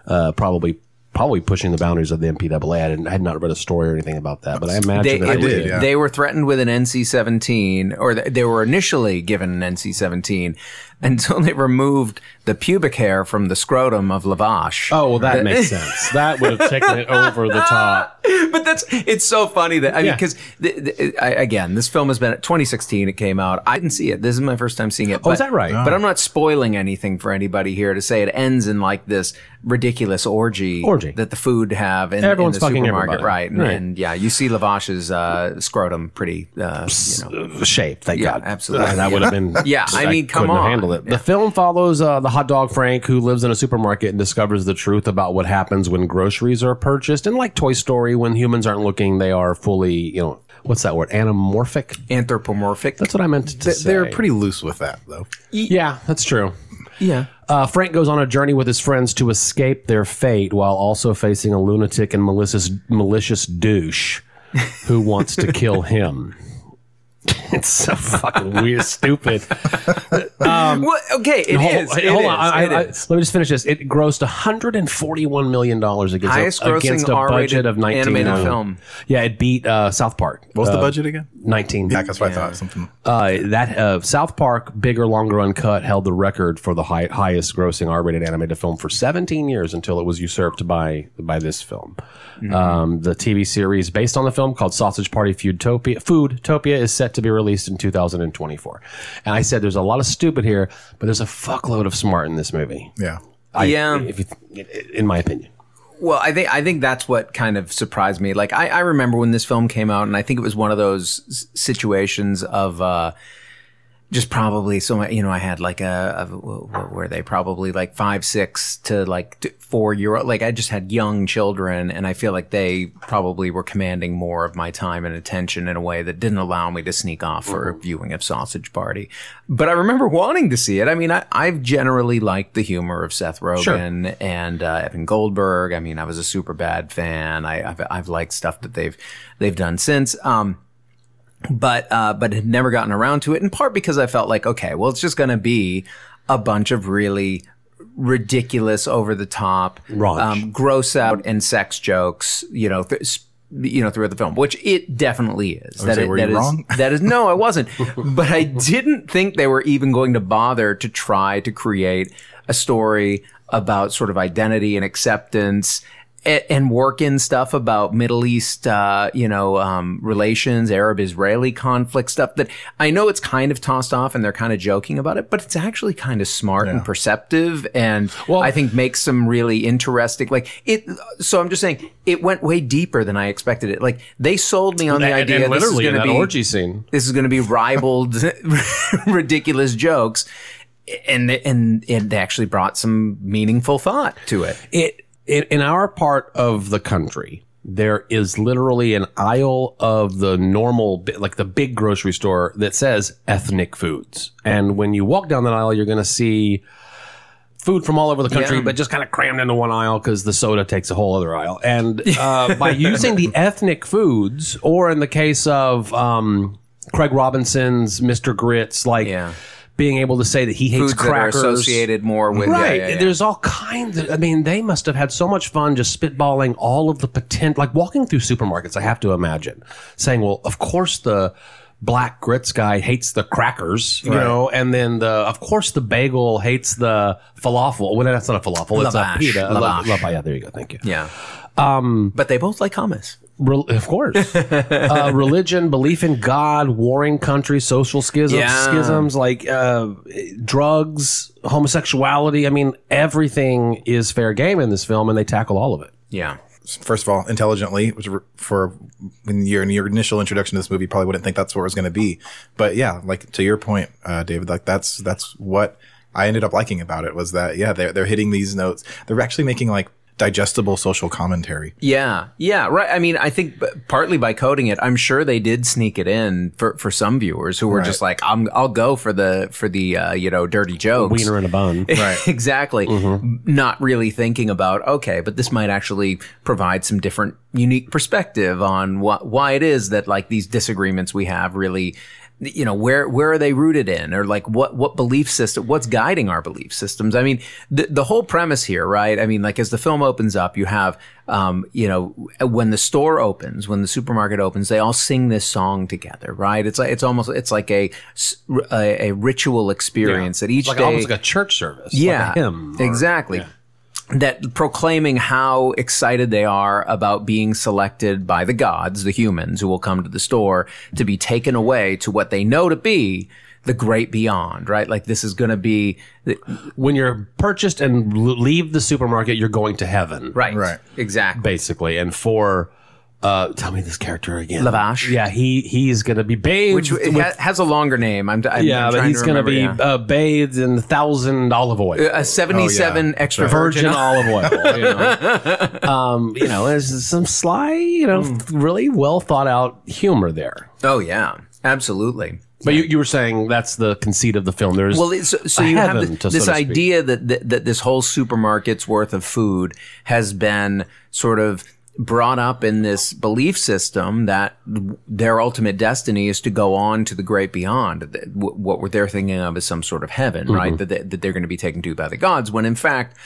Uh, probably, probably pushing the boundaries of the MPAA. I, didn't, I had not read a story or anything about that, but I imagine They, that it- they did, yeah. they were threatened with an NC-17, or they were initially given an NC-17 until they removed the pubic hair from the scrotum of Lavash. Oh, well, that makes sense. That would have taken it over the top. but that's it's so funny that I mean Yeah. because again this film has been 2016 it came out I didn't see it this is my first time seeing it Oh, is that right? but I'm not spoiling anything for anybody here to say it ends in like this ridiculous orgy Orgy. that the food have in, Everyone's in the fucking supermarket everybody. right and, Right. and yeah you see Lavash's uh, scrotum pretty uh, you know shape. Thank Yeah, God. absolutely. Uh, that would have been. Yeah, I mean, come couldn't have on. handled it. The film follows uh, the hot dog Frank, who lives in a supermarket and discovers the truth about what happens when groceries are purchased. And like Toy Story, when humans aren't looking, they are fully, you know, what's that word? Anamorphic. anthropomorphic That's what I meant to They- say. They're pretty loose with that, though. Yeah, that's true. yeah Uh, Frank goes on a journey with his friends to escape their fate while also facing a lunatic and malicious, malicious douche who wants to kill him. It's so fucking weird, stupid. well, okay it hold, is. hold It on, is, I- it I- is. let me just finish this. It grossed 141 million dollars against, Highest a, against a budget of 19 animated million. film. Yeah, it beat uh, South Park. What was Uh, the budget again? 19. Yeah, that's what I thought. Something. Uh, that uh, South Park, bigger, longer uncut, held the record for the high, highest grossing R-rated animated film for 17 years until it was usurped by by this film. Um, the TV series based on the film called Sausage Party Foodtopia, Foodtopia is set to be released in 2024. And I said there's a lot of stupid here, but there's a fuckload of smart in this movie. Yeah. I, Yeah. if you, in my opinion. Well, I think I think that's what kind of surprised me. Like I, I remember when this film came out, and I think it was one of those situations of uh, just probably so much, you know I had like a, a what were they probably like five six to like four year old like I just had young children, and I feel like they probably were commanding more of my time and attention in a way that didn't allow me to sneak off for a viewing of Sausage Party. But I remember wanting to see it. I mean, I, I've generally liked the humor of Seth Rogen and uh, Evan Goldberg. I mean, I was a Superbad fan. I, I've, I've liked stuff that they've they've done since. Um, but uh, but had never gotten around to it. In part because I felt like, okay, well, it's just going to be a bunch of really ridiculous, over the top, um, gross out and sex jokes. You know. Th- you know, throughout the film, which it definitely is. That say, it- were that is- wrong? that is no, I wasn't. but I didn't think they were even going to bother to try to create a story about sort of identity and acceptance and work in stuff about Middle East, uh, you know, um, relations, Arab-Israeli conflict stuff that I know it's kind of tossed off and they're kind of joking about it, but it's actually kind of smart and perceptive and Well- I think makes some really interesting, like it. So I'm just saying it went way deeper than I expected it. Like they sold me on the And- idea and this is going to be orgy scene. this is going to be ribald, ridiculous jokes, and and and they actually brought some meaningful thought to it. it, it in our part of the country there is literally an aisle of the normal like the big grocery store that says ethnic foods and when you walk down that aisle you're going to see food from all over the country Yeah. but just kind of crammed into one aisle because the soda takes a whole other aisle and uh, by using the ethnic foods or in the case of um, craig robinson's mr grits like Yeah. Being able to say that he hates Foods that are crackers. associated more with Right. yeah, yeah. There's all kinds of, I mean, they must have had so much fun just spitballing all of the potential, like walking through supermarkets, I have to imagine, saying, well, of course the black grits guy hates the crackers, you Right. know, and then the, of course the bagel hates the falafel. Well, that's not a falafel. It's Lavash. a pita. La- Lavash. yeah, there you go. Thank you. yeah. Um, but they both like hummus. Rel- of course. uh, religion, belief in God, warring countries, social schisms, Yeah. schisms like uh, drugs, homosexuality. I mean, everything is fair game in this film, and they tackle all of it. Yeah. First of all, intelligently, which for when you're in your initial introduction to this movie, you probably wouldn't think that's what it was going to be. But yeah, like to your point, uh, David, like that's that's what I ended up liking about it was that yeah, they're they're hitting these notes. They're actually making like digestible social commentary. Yeah, yeah, right. I mean, I think partly by coding it, I'm sure they did sneak it in for, for some viewers who were Right. just like, I'm, I'll go for the for the uh, you know dirty jokes. Wiener in a bun. Right. exactly. Mm-hmm. Not really thinking about okay, but this might actually provide some different, unique perspective on what why it is that like these disagreements we have really. You know where where are they rooted in, or like what what belief system? What's guiding our belief systems? I mean, the the whole premise here, right? I mean, like as the film opens up, you have, um, you know, when the store opens, when the supermarket opens, they all sing this song together, right? It's like it's almost it's like a a ritual experience that each It's like day almost like a church service. yeah, Like a hymn. or- exactly. That proclaiming how excited they are about being selected by the gods, the humans who will come to the store to be taken away to what they know to be the great beyond, right? Like this is going to be When you're purchased and leave the supermarket, you're going to heaven. right, Right. exactly. Basically. And for, uh, tell me this character again. Lavash. Yeah, he he's going to be bathed. Which it with- ha- has a longer name. I'm, I'm yeah, I'm but he's to going to remember, be yeah. uh, bathed in a thousand olive oil. a 77 Oh, yeah. extra virgin virgin. olive oil. You know, um, you know, there's some sly, you know, really well thought out humor there. Oh yeah, absolutely. But you, you were saying that's the conceit of the film. There's Well, it's, so you have heaven, this, to- so this to idea that, that that this whole supermarket's worth of food has been sort of brought up in this belief system that their ultimate destiny is to go on to the great beyond. What they're thinking of is some sort of heaven, Mm-hmm. right? That, they, that they're going to be taken to by the gods, when in fact,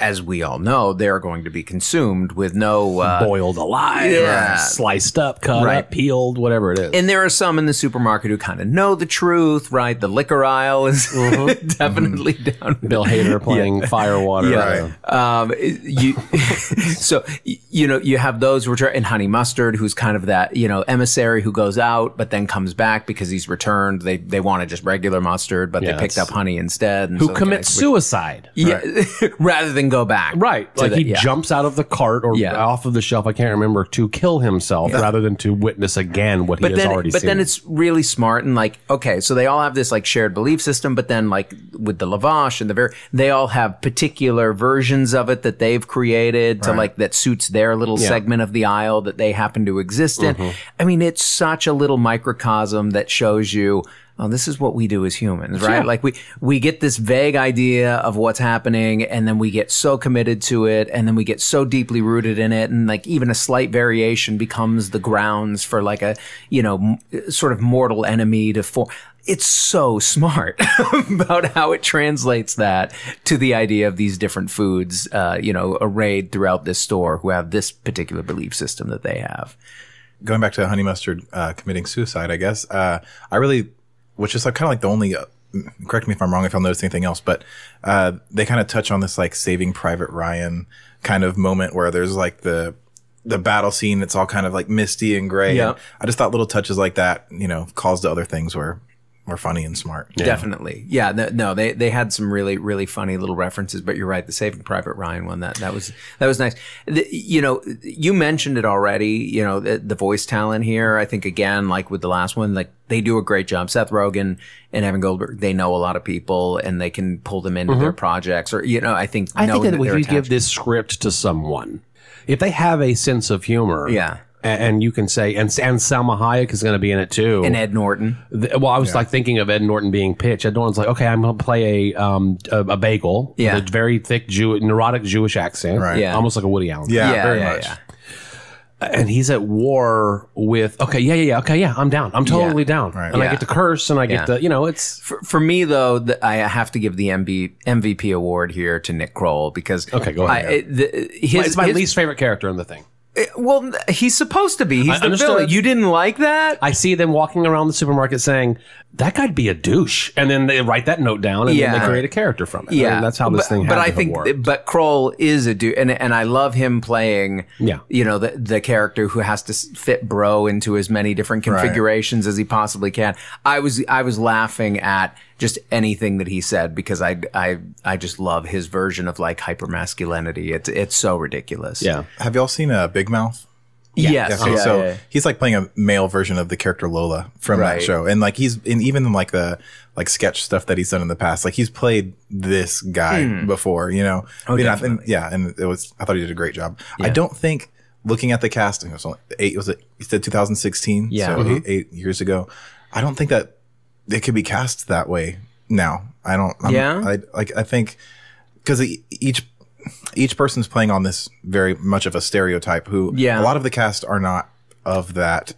as we all know, they're going to be consumed with no uh, boiled alive, Yeah. sliced up, cut Right. up, peeled, whatever it is. And there are some in the supermarket who kind of know the truth, right? The liquor aisle is Mm-hmm. definitely down. Bill Hader playing Firewater. Yeah. Um, you, so, you know, you have those which are in Honey Mustard, who's kind of that, you know, emissary who goes out, but then comes back because he's returned. They, they wanted just regular mustard, but Yeah, they picked up honey instead. And Who so commits suicide. Yeah, rather than go back. Right. Like the- he yeah. jumps out of the cart or Yeah. off of the shelf, I can't remember, to kill himself rather than to witness again what he but has already but seen. But then it's really smart and like okay, so they all have this like shared belief system, but then like with the lavash and the very, they all have particular versions of it that they've created to like that suits their little segment of the aisle that they happen to exist in. Mm-hmm. I mean, it's such a little microcosm that shows you. Oh, this is what we do as humans, right? Like we we get this vague idea of what's happening, and then we get so committed to it, and then we get so deeply rooted in it, and like even a slight variation becomes the grounds for like a you know m- sort of mortal enemy to form. It's so smart about how it translates that to the idea of these different foods, uh, you know, arrayed throughout this store who have this particular belief system that they have. going back to honey mustard uh, committing suicide, I guess uh, I really, which is like kind of like the only. Uh, correct me if I'm wrong if I'll notice anything else, but uh, they kind of touch on this like Saving Private Ryan kind of moment where there's like the the battle scene. It's all kind of like misty and gray. Yeah. And I just thought little touches like that, you know, calls to other things were were funny and smart. Definitely. Yeah. th- no, they, they had some really, really funny little references, but you're right. The Saving Private Ryan one, that, that was, that was nice. The, you know, you mentioned it already, you know, the, the voice talent here. I think again, like with the last one, like they do a great job. Seth Rogen and Evan Goldberg, they know a lot of people and they can pull them into their mm-hmm. projects or, you know, I think, I think that, that if they're you give this script to someone, if they have a sense of humor, Yeah. A- and, you can say, and and Salma Hayek is going to be in it too. and Ed Norton. Th- well, I was like thinking of Ed Norton being Pitch. Ed Norton's like, okay, I'm going to play a um a, a bagel, Yeah. with a very thick Jew, neurotic Jewish accent, Right. Yeah. almost like a Woody Allen, Yeah, yeah, very yeah, much. yeah. and he's at war with. Okay, yeah, yeah, yeah. Okay, yeah, I'm down. I'm totally down. Right. And I Yeah. get to curse, and I get Yeah. to, you know, it's For, for me, though, the, I have to give the MV, MVP award here to Nick Kroll because Okay, go ahead. I, it- the, his, it's my his- least favorite character in the thing. Eh, well, he's supposed to be. He's I the understood. villain. You didn't like that? I see them walking around the supermarket saying that guy'd be a douche, and then they write that note down, and then they create a character from it. I yeah, mean, that's how this but, thing. But I think, worked. but Kroll is a douche. and and I love him playing. Yeah. you know the the character who has to fit bro into as many different configurations as he possibly can. I was I was laughing at just anything that he said because I I I just love his version of like hyper masculinity. It's it's so ridiculous. yeah, Have y'all seen uh, Big Mouth? Yes. Okay, yeah, so yeah. he's like playing a male version of the character Lola from Right. that show, and like he's in even in like the like sketch stuff that he's done in the past. Like he's played this guy Hmm. before, you know. Oh, You know, and- yeah, and it was I thought he did a great job. I don't think looking at the casting it was only eight. Was it? You said 2016. Yeah. so Mhm. eight, eight years ago. I don't think that it could be cast that way now. I don't. I'm, Yeah? I like. I think because each each person's playing on this very much of a stereotype. Who Yeah. a lot of the cast are not of that.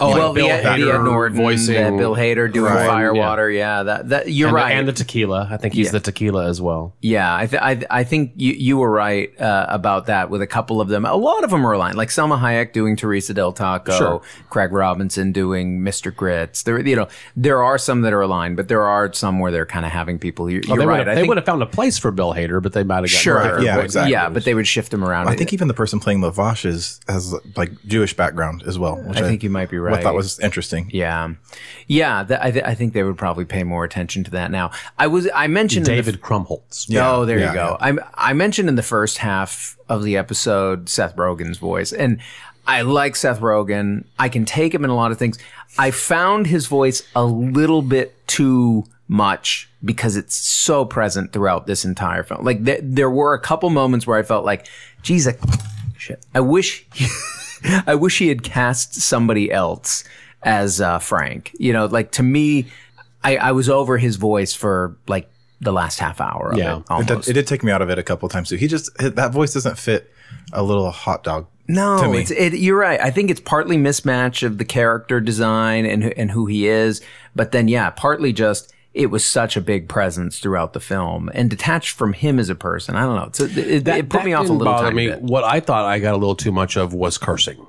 Oh, well, like Bill the, Hader the Norton, voicing the Bill Hader doing Right. Firewater. Yeah, that that you're and, right. the, and the tequila. I think he's the tequila as well. Yeah, I, th- I, th- I think you, you were right uh, about that with a couple of them. A lot of them are aligned, like Selma Hayek doing Teresa Del Taco, Sure. Craig Robinson doing Mr. Grits. There, you know, there are some that are aligned, but there are some where they're kind of having people. You're, Oh, you're they right. would I have, they would have found a place for Bill Hader, but they might have got sure, different Yeah, voice exactly. yeah, but they would shift them around. I think even the person playing Lavash is has like Jewish background as well. Which I think you might be right. I right. thought was interesting. yeah, yeah. That, I, th- I think they would probably pay more attention to that now. I was I mentioned in the David Krumholtz. Oh, there yeah, you go. I I mentioned in the first half of the episode Seth Rogen's voice, and I like Seth Rogen. I can take him in a lot of things. I found his voice a little bit too much because it's so present throughout this entire film. Like th- there were a couple moments where I felt like, geez, I, shit. I wish, I wish he had cast somebody else as uh, Frank. You know, like to me, I, I was over his voice for like the last half hour of Yeah. it. It did, it did take me out of it a couple times too. He just that voice doesn't fit a little hot dog. No, it's it, you're right. I think it's partly mismatch of the character design and and who he is, but then yeah, partly just it was such a big presence throughout the film and detached from him as a person. I don't know. So it, it, That- it put me off a little bother me. bit. What I thought I got a little too much of was cursing.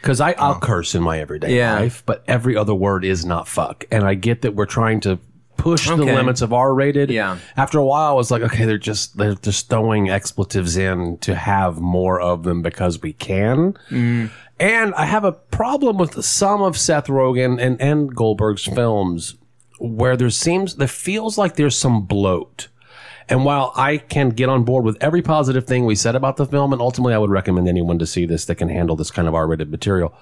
Because I I'll curse in my everyday Yeah. life, but every other word is not fuck. And I get that we're trying to push the limits of R rated. Yeah. After a while, I was like, okay, they're just they're just throwing expletives in to have more of them because we can. Mm-hmm. And I have a problem with some of Seth Rogen and and Goldberg's films where there seems there feels like there's some bloat. And while I can get on board with every positive thing we said about the film, and ultimately I would recommend anyone to see this that can handle this kind of R-rated material,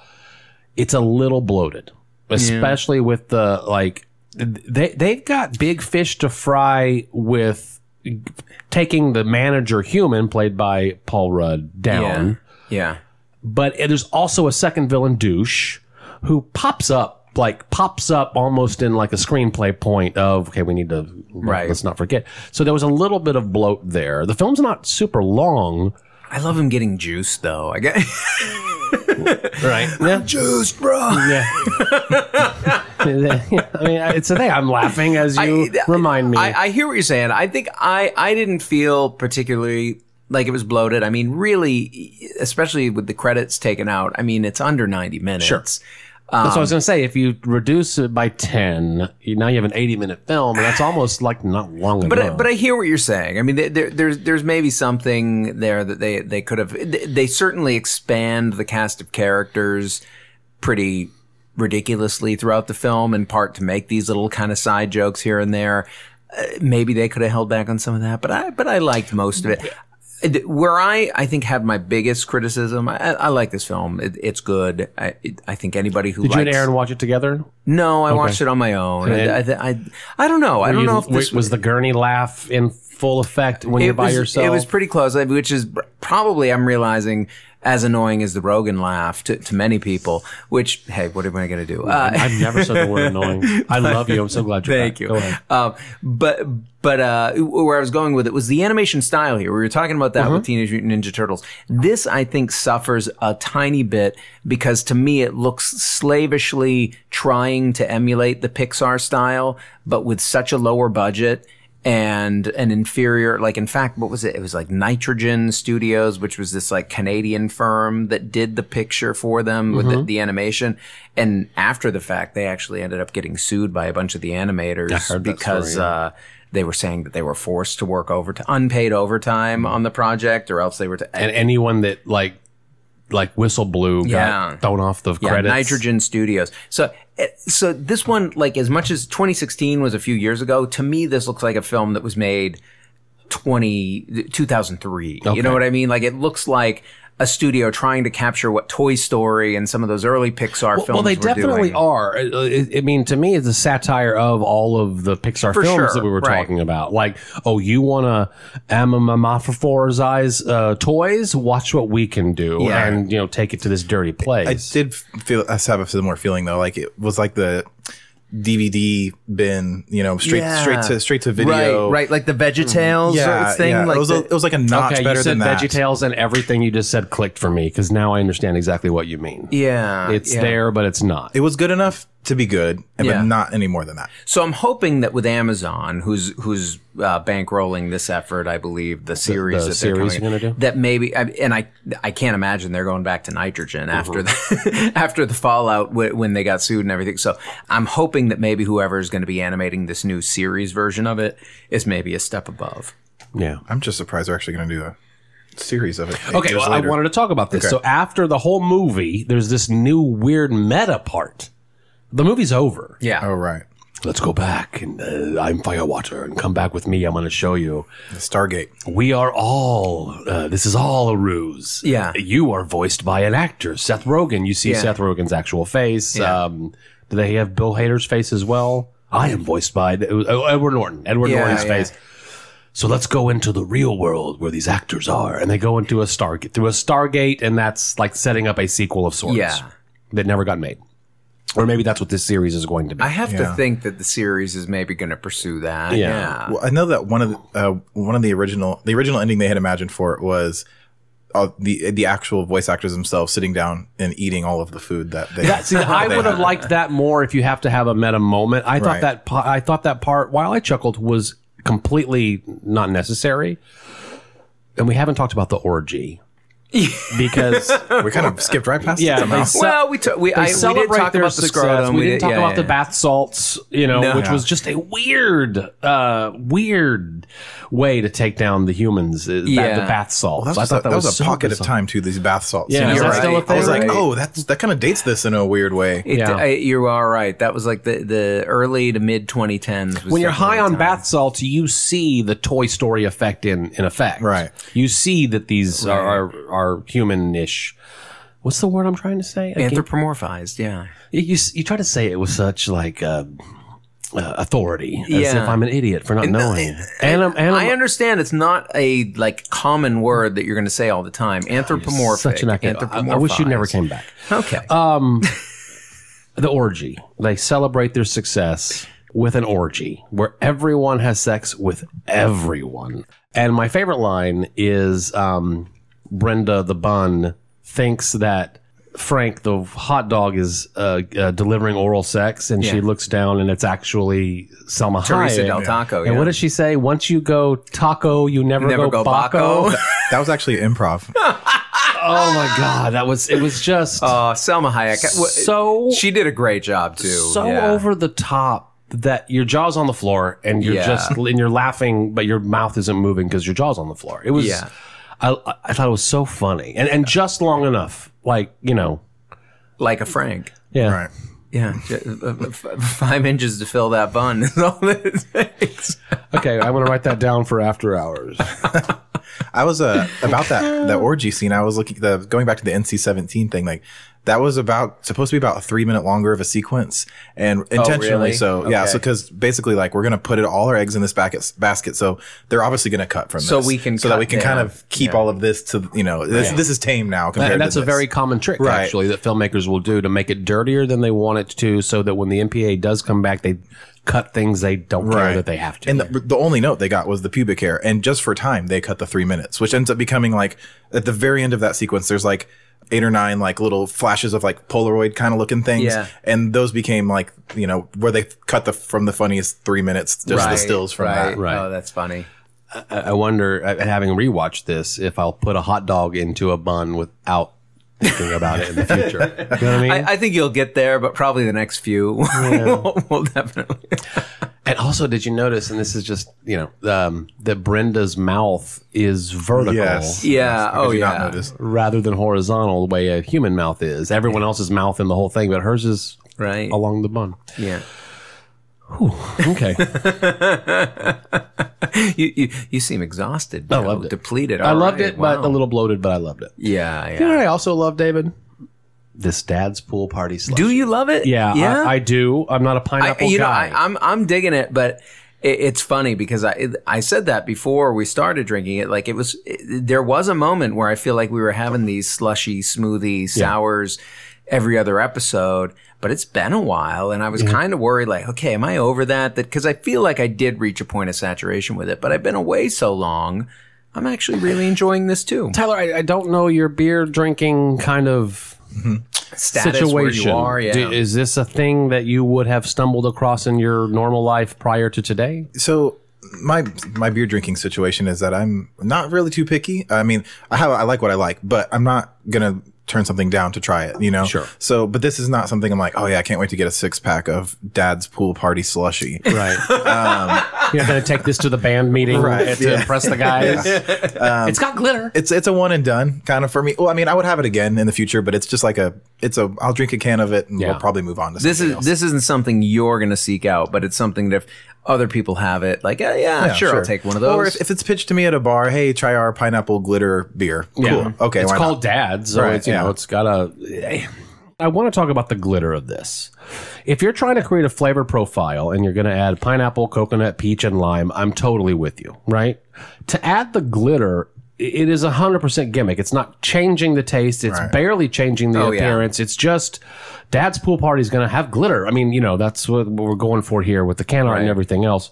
it's a little bloated, especially with the like they they've got big fish to fry with taking the manager human played by Paul Rudd down. Yeah. But there's also a second villain, douche, who pops up like pops up almost in like a screenplay point of okay, we need to Right. Let's not forget. So there was a little bit of bloat there. The film's not super long, I love him getting juice though. I get right? Yeah, juice, bro. yeah. I mean, it's a thing. I'm laughing as you remind me. I, I hear what you're saying. I think I, I didn't feel particularly like it was bloated. I mean, really, especially with the credits taken out. I mean, it's under 90 minutes. Sure. That's what I was going to say. If you reduce it by ten, you, now you have an 80 minute film, and that's almost like not long But I, but I hear what you're saying. I mean, there, there, there's there's maybe something there that they they could have. They, they certainly expand the cast of characters pretty ridiculously throughout the film, in part to make these little kind of side jokes here and there. Uh, maybe they could have held back on some of that, but I but I liked most of it. Where I, I think had my biggest criticism, I, I like this film. It, it's good. I, it, I think anybody who Did you and Aaron watch it together? no, I watched it on my own. I, I, I, I don't know. I don't You- know if this was the gurney laugh in full effect when you're by was, yourself. It was pretty close, which is probably I'm realizing as annoying as the Rogen laugh to, to many people. Which, hey, what am I going to do? Uh, I've never said the word annoying. I love you. I'm so glad you're here. Thank back. you. Go ahead. Um, but but uh, where I was going with it was the animation style here. We were talking about that Mm-hmm. with Teenage Mutant Ninja Turtles. This I think suffers a tiny bit because to me it looks slavishly trying to emulate the Pixar style, but with such a lower budget and an inferior like in fact what was it it was like nitrogen studios which was this like canadian firm that did the picture for them with Mm-hmm. the, the animation and after the fact they actually ended up getting sued by a bunch of the animators because story, yeah. uh, they were saying that they were forced to work over to unpaid overtime on the project or else they were to And anyone that like like whistle blew got Yeah. thrown off the yeah, credits. Nitrogen Studios. So, eh, so this one, like as much as 2016 was a few years ago, to me this looks like a film that was made 20 2003. You know what I mean? Like it looks like a studio trying to capture what Toy Story and some of those early Pixar films. Well, they were definitely doing. are. Uh, I mean, to me, it's a satire of all of the Pixar For films sure, that we were right. talking about. Like, oh, you want to eyes uh, toys? Watch what we can do, Yeah. and you know, take it to this dirty place. I did feel I have a similar feeling though. Like it was like the DVD bin, you know, straight Yeah. straight to straight to video. Right, right, like the VeggieTales mm-hmm. Yeah, thing. yeah. Like it was a, it was like a notch okay, better you said than that. VeggieTales, and everything you just said clicked for me because now I understand exactly what you mean. yeah, It's yeah. there, but it's not. It was good enough to be good, and Yeah. but not any more than that. So I'm hoping that with Amazon, who's who's uh, bankrolling this effort, I believe the series the that series they're coming- gonna do? that maybe, I- and I I can't imagine they're going back to nitrogen after the after the fallout w- when they got sued and everything. So I'm hoping that maybe whoever is going to be animating this new series version of it is maybe a step above. yeah. I'm just surprised they're actually going to do a series of it. Okay, years well, I wanted to talk about this. Okay. So after the whole movie, there's this new weird meta part. The movie's over. Yeah. Oh right, Let's go back and uh, I'm Firewater and come back with me. I'm going to show you. Stargate. We are all. Uh, this is all a ruse. Yeah. You are voiced by an actor, Seth Rogen. You see Yeah. Seth Rogen's actual face. Yeah. Um, do they have Bill Hader's face as well? I am voiced by oh, Edward Norton. Edward Yeah, Norton's yeah. face. So let's go into the real world where these actors are, and they go into a Stargate through a Stargate, and that's like setting up a sequel of sorts. Yeah. that never got made, or maybe that's what this series is going to be. I have to think that the series is maybe going to pursue that. Yeah. Yeah. Well, I know that one of the uh, one of the original the original ending they had imagined for it was uh, the the actual voice actors themselves sitting down and eating all of the food that they. That, see, I they would have liked that more if you have to have a meta moment. I thought Right. that pa- I thought that part, while I chuckled, was completely not necessary. And we haven't talked about the orgy because We kind of skipped right past Yeah, it somehow. they se- Well, we, t- we, I, we did celebrate talk their about the scrotum. We, didn't did- talk yeah, about yeah. the bath salts, you know, No. which Yeah. was just a weird, uh, weird way to take down the humans. uh, ba- Yeah. the bath salts. that was, I just a, thought that was, a so pocket of bizarre. time too. These bath salts. Yeah, You know, is you're that still a I was thing? like, oh, that's that kind of dates this in a weird way. It, Yeah. I, you are right. That was like the, the early to mid 2010s. was when you're high on time. bath salts, you see the Toy Story effect in, in effect. Right. You see that these are, are, are human-ish. What's the word I'm trying to say? I Anthropomorphized, yeah. you, you, try to say it with such like uh, uh, authority, as Yeah. if I'm an idiot for not knowing. and I'm, and I'm I understand it's not a like common word that you're going to say all the time. Anthropomorphic. such an academic. I, I wish you never anthropomorphized. came back. Okay. The orgy. They celebrate their success with an orgy where everyone has sex with everyone. And my favorite line is um, Brenda the bun thinks that Frank the hot dog is uh, uh, delivering oral sex, and she looks down and it's actually Selma Teresa Hayek. Del Taco. And yeah. what does she say? Once you go taco, you never, Never go, go baco. Baco. That was actually improv. oh my god, that was it was just Uh, Selma Hayek. so she did a great job too. so yeah. over the top that your jaw's on the floor and you're Yeah. just and you're laughing, but your mouth isn't moving because your jaw's on the floor. It was Yeah. I, I thought it was so funny and and just long enough, like you know, like a Frank. yeah. right. Yeah, five inches to fill that bun is all it takes. Okay, I'm gonna write that down for after hours. I was uh, about that that orgy scene. I was looking the going back to the NC-17 thing. Like that was about supposed to be about a three minute longer of a sequence, and oh, intentionally really? so. Yeah, Okay. so because basically, like we're gonna put it all our eggs in this basket, basket. So they're obviously gonna cut from So this, we can so that we can kind of keep Yeah. all of this to you know this this is tame now compared. And that's a very common trick, Right. actually, that filmmakers will do to make it dirtier than they want it to, so that when the MPA does come back, they cut things they don't care that they have to. And the, the only note they got was the pubic hair, and just for time, they cut the three minutes, which ends up becoming like at the very end of that sequence. There's like eight or nine like little flashes of like Polaroid kind of looking things, Yeah. and those became like you know where they cut the from the funniest three minutes, just the stills from right. that. Right. Oh, that's funny. I I wonder, having rewatched this, if I'll put a hot dog into a bun without thinking about it in the future. You know what I mean? I, I think you'll get there, but probably the next few will will definitely. And also, did you notice? And this is just you know um, that Brenda's mouth is vertical. Yes. Yeah. I oh, did not yeah. Rather than horizontal, the way a human mouth is. Everyone else's mouth in the whole thing, but hers is Right. along the bun. Yeah. Okay. You, you you seem exhausted. I know, loved it. Depleted. I loved right, it, but a little bloated, but I loved it. Yeah. You know what Yeah. I also love, David? This dad's pool party slush. Do you love it? Yeah, Yeah. I, I do. I'm not a pineapple you know, guy. I, I'm I'm digging it, but it, it's funny because I I said that before we started drinking it. Like it was, it, there was a moment where I feel like we were having these slushy smoothie sours every other episode, but it's been a while, and I was mm-hmm. kind of worried, like, okay, am I over that? That because I feel like I did reach a point of saturation with it, but I've been away so long. I'm actually really enjoying this too. Tyler, I, I don't know your beer drinking kind of mm-hmm. Status situation. where you are, yeah. Do- is this a thing that you would have stumbled across in your normal life prior to today? So my my beer drinking situation is that I'm not really too picky. I mean, I have I like what I like, but I'm not gonna turn something down to try it. You know. Sure. So, but this is not something I'm like, oh yeah, I can't wait to get a six pack of Dad's pool party slushy. Right. You're going to take this to the band meeting Um, Right, to yeah. impress the guys. it's got glitter. It's it's a one and done kind of for me. Well, I mean, I would have it again in the future, but it's just like a it's a I'll drink a can of it and Yeah. we'll probably move on to this something is else. this isn't something you're going to seek out, but it's something that if other people have it, like yeah, yeah, Yeah, sure, I'll take one of those. Or if, if it's pitched to me at a bar, hey, try our pineapple glitter beer. Cool. Yeah. Okay. It's why called not? Dad, so Right, it's you know yeah. it's got a. I want to talk about the glitter of this. If you're trying to create a flavor profile and you're going to add pineapple, coconut, peach, and lime, I'm totally with you. Right? To add the glitter, i- it is a hundred percent gimmick. It's not changing the taste. It's Right. barely changing the Oh, yeah. appearance. It's just Dad's pool party is going to have glitter. I mean, you know, that's what, what we're going for here with the can art and everything else.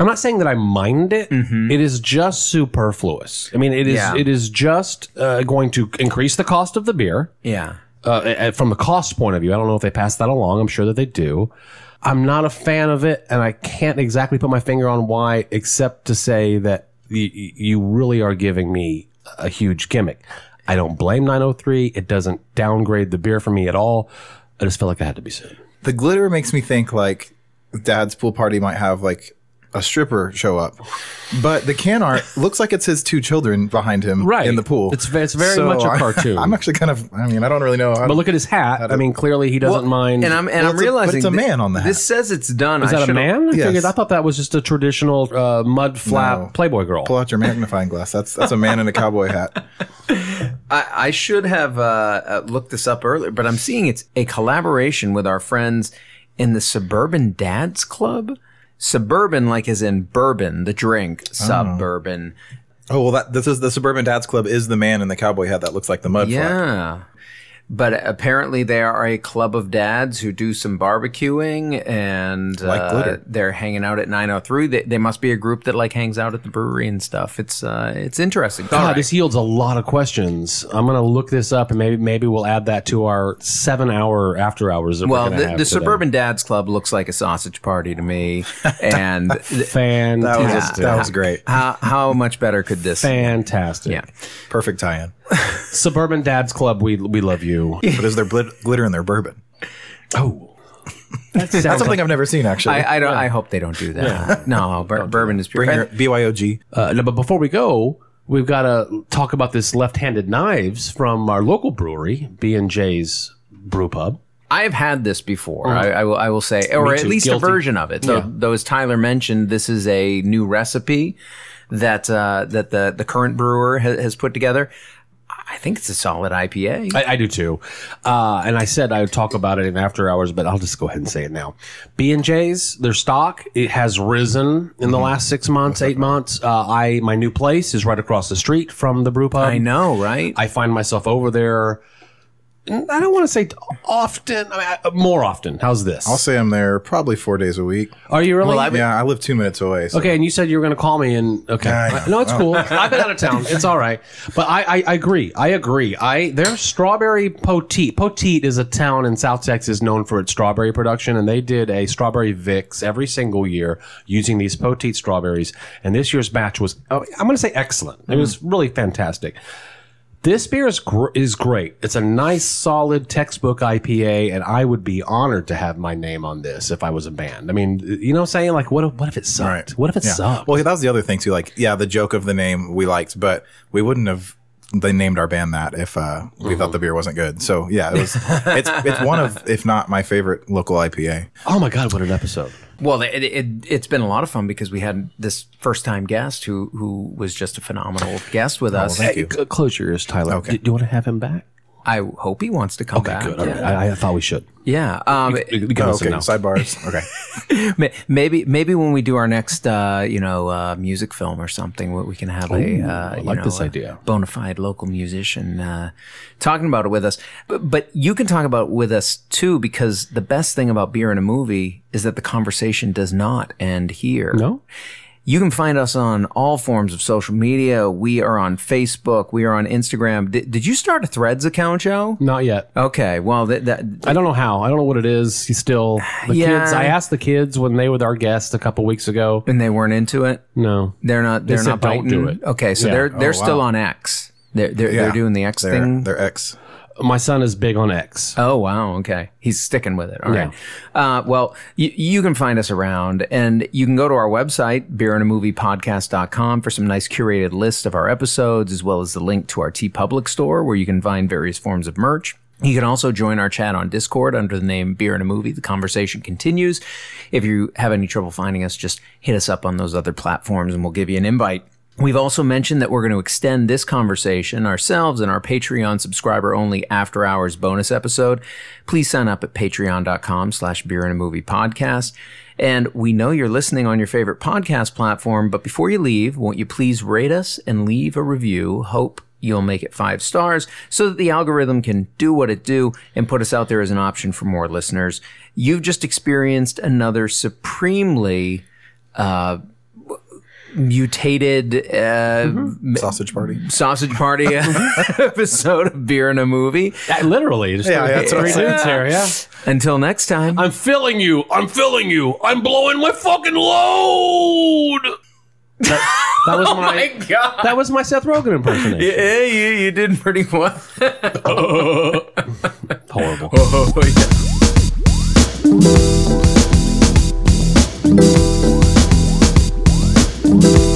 I'm not saying that I mind it. It is just superfluous. I mean, it is Mm-hmm. Yeah. it is just uh, going to increase the cost of the beer yeah, uh, from the cost point of view. I don't know if they pass that along. I'm sure that they do. I'm not a fan of it, and I can't exactly put my finger on why, except to say that you really are giving me a huge gimmick. I don't blame 903. It doesn't downgrade the beer for me at all. I just felt like I had to be said. The glitter makes me think like Dad's pool party might have like a stripper show up, but the can art looks like it's his two children behind him Right. in the pool. It's it's very So much a cartoon. I'm actually kind of. I mean, I don't really know. How But look at his hat. I mean, clearly he doesn't mind. and I'm and Well, I'm it's a- but realizing it's a man on the hat. This says it's done. Is that a man? I, figured, I thought that was just a traditional uh, mud flap No. Playboy girl. pull out your magnifying glass. That's that's a man in a cowboy hat. I, I should have uh, uh, looked this up earlier, but I'm seeing it's a collaboration with our friends in the Suburban Dads Club. Suburban, like as in bourbon, the drink. Oh. Suburban. Oh well, that this is the suburban dads club. Is the man in the cowboy hat that looks like the mud? Yeah. But apparently, they are a club of dads who do some barbecuing and Like uh, they're hanging out at 903. They, they must be a group that like hangs out at the brewery and stuff. It's uh, it's interesting. God, All right. this yields a lot of questions. I'm going to look this up and maybe maybe we'll add that to our seven hour after hours. That well, we're the, have the. Suburban Dads Club looks like a sausage party to me. And th- That was fantastic. that was great. how, how much better could this be? fantastic. Yeah. Perfect tie-in. Suburban Dads Club, we we love you. But is there glit- glitter in their bourbon? Oh, that That's something I've never seen actually. I, I don't. I hope they don't do that. No, bur- bourbon is pure. Bring your BYOG. Uh, no, but before we go, we've got to talk about this left-handed knives from our local brewery, B and J's Brew Pub. I have had this before. I, I will. I will say, or at too. least Guilty. a version of it. Though, Yeah. though, as Tyler mentioned, this is a new recipe that uh, that the the current brewer ha- has put together. I think it's a solid IPA. I, I do too. Uh, and I said I would talk about it in after hours, but I'll just go ahead and say it now. B and J's, their stock it has risen in the last six months, eight months. Uh, I my new place is right across the street from the brew pub. I know, right? I find myself over there. I don't want to say often. I mean, I- uh, more often. How's this? I'll say I'm there probably four days a week. Are you really? Well, I've- Yeah, I live two minutes away. So. Okay, and you said you were going to call me, and okay, Yeah, I know. no, it's cool. I've been out of town. It's all right, but I, I, I agree. I agree. I their strawberry poteet. Poteet is a town in South Texas known for its strawberry production, and they did a strawberry Vicks every single year using these poteet strawberries. And this year's batch was, oh, I'm going to say excellent. It was mm. really fantastic. This beer is gr- is great. It's a nice, solid textbook IPA, and I would be honored to have my name on this if I was a band. I mean, you know, what I'm saying like, what if, what if it sucked? Right. What if it Yeah. sucked? Well, that was the other thing too. Like, yeah, the joke of the name we liked, but we wouldn't have they named our band that if uh, we thought the beer wasn't good. So yeah, it was. it's it's one of if not my favorite local IPA. Oh my god, what an episode! Well, it, it, it's been a lot of fun because we had this first time guest who who was just a phenomenal guest with oh, us. thank you. C- close your ears, Tyler. Okay. Do, do you want to have him back? I hope he wants to come back. Good. all right. Yeah. I, I thought we should. yeah. Um, We can Oh, okay, now. sidebars. Okay, maybe maybe when we do our next uh, you know uh, music film or something, we we can have a uh, I you like know, this idea. bona fide local musician uh, talking about it with us. But, but you can talk about it with us too because the best thing about beer in a movie is that the conversation does not end here. No. You can find us on all forms of social media. We are on Facebook. We are on Instagram. Did, did you start a Threads account, Joe? Not yet. Okay. Well, that, that I don't know how. I don't know what it is. He's still the Yeah. kids. I asked the kids when they were our guests a couple weeks ago. and they weren't into it. No. They're not. They're said not don't do it. Okay, so Yeah. they're they're Oh, still wow. on X. They're they're, yeah, they're doing the X they're, thing. They're X. My son is big on X. Oh wow, okay. He's sticking with it. All Yeah. right. Uh, well, you, you can find us around, and you can go to our website beerandamoviepodcast.com for some nice curated lists of our episodes, as well as the link to our TeePublic store where you can find various forms of merch. You can also join our chat on Discord under the name Beer and a Movie. The conversation continues. If you have any trouble finding us, just hit us up on those other platforms and we'll give you an invite. We've also mentioned that we're going to extend this conversation ourselves in our Patreon subscriber only after hours bonus episode. Please sign up at patreon.com slash beer and a movie podcast. And we know you're listening on your favorite podcast platform, but before you leave, won't you please rate us and leave a review? Hope you'll make it five stars so that the algorithm can do what it do and put us out there as an option for more listeners. You've just experienced another supremely uh, mutated uh, Sausage party. sausage party episode of beer and a movie. Yeah, literally. Just Yeah, three- that's what I'm three dudes here. Yeah. Until next time. I'm filling you. I'm filling you. I'm blowing my fucking load. That, that was my, God. that was my Seth Rogen impersonation. Yeah, you, you did pretty well. Horrible. Oh, yeah. Thank you.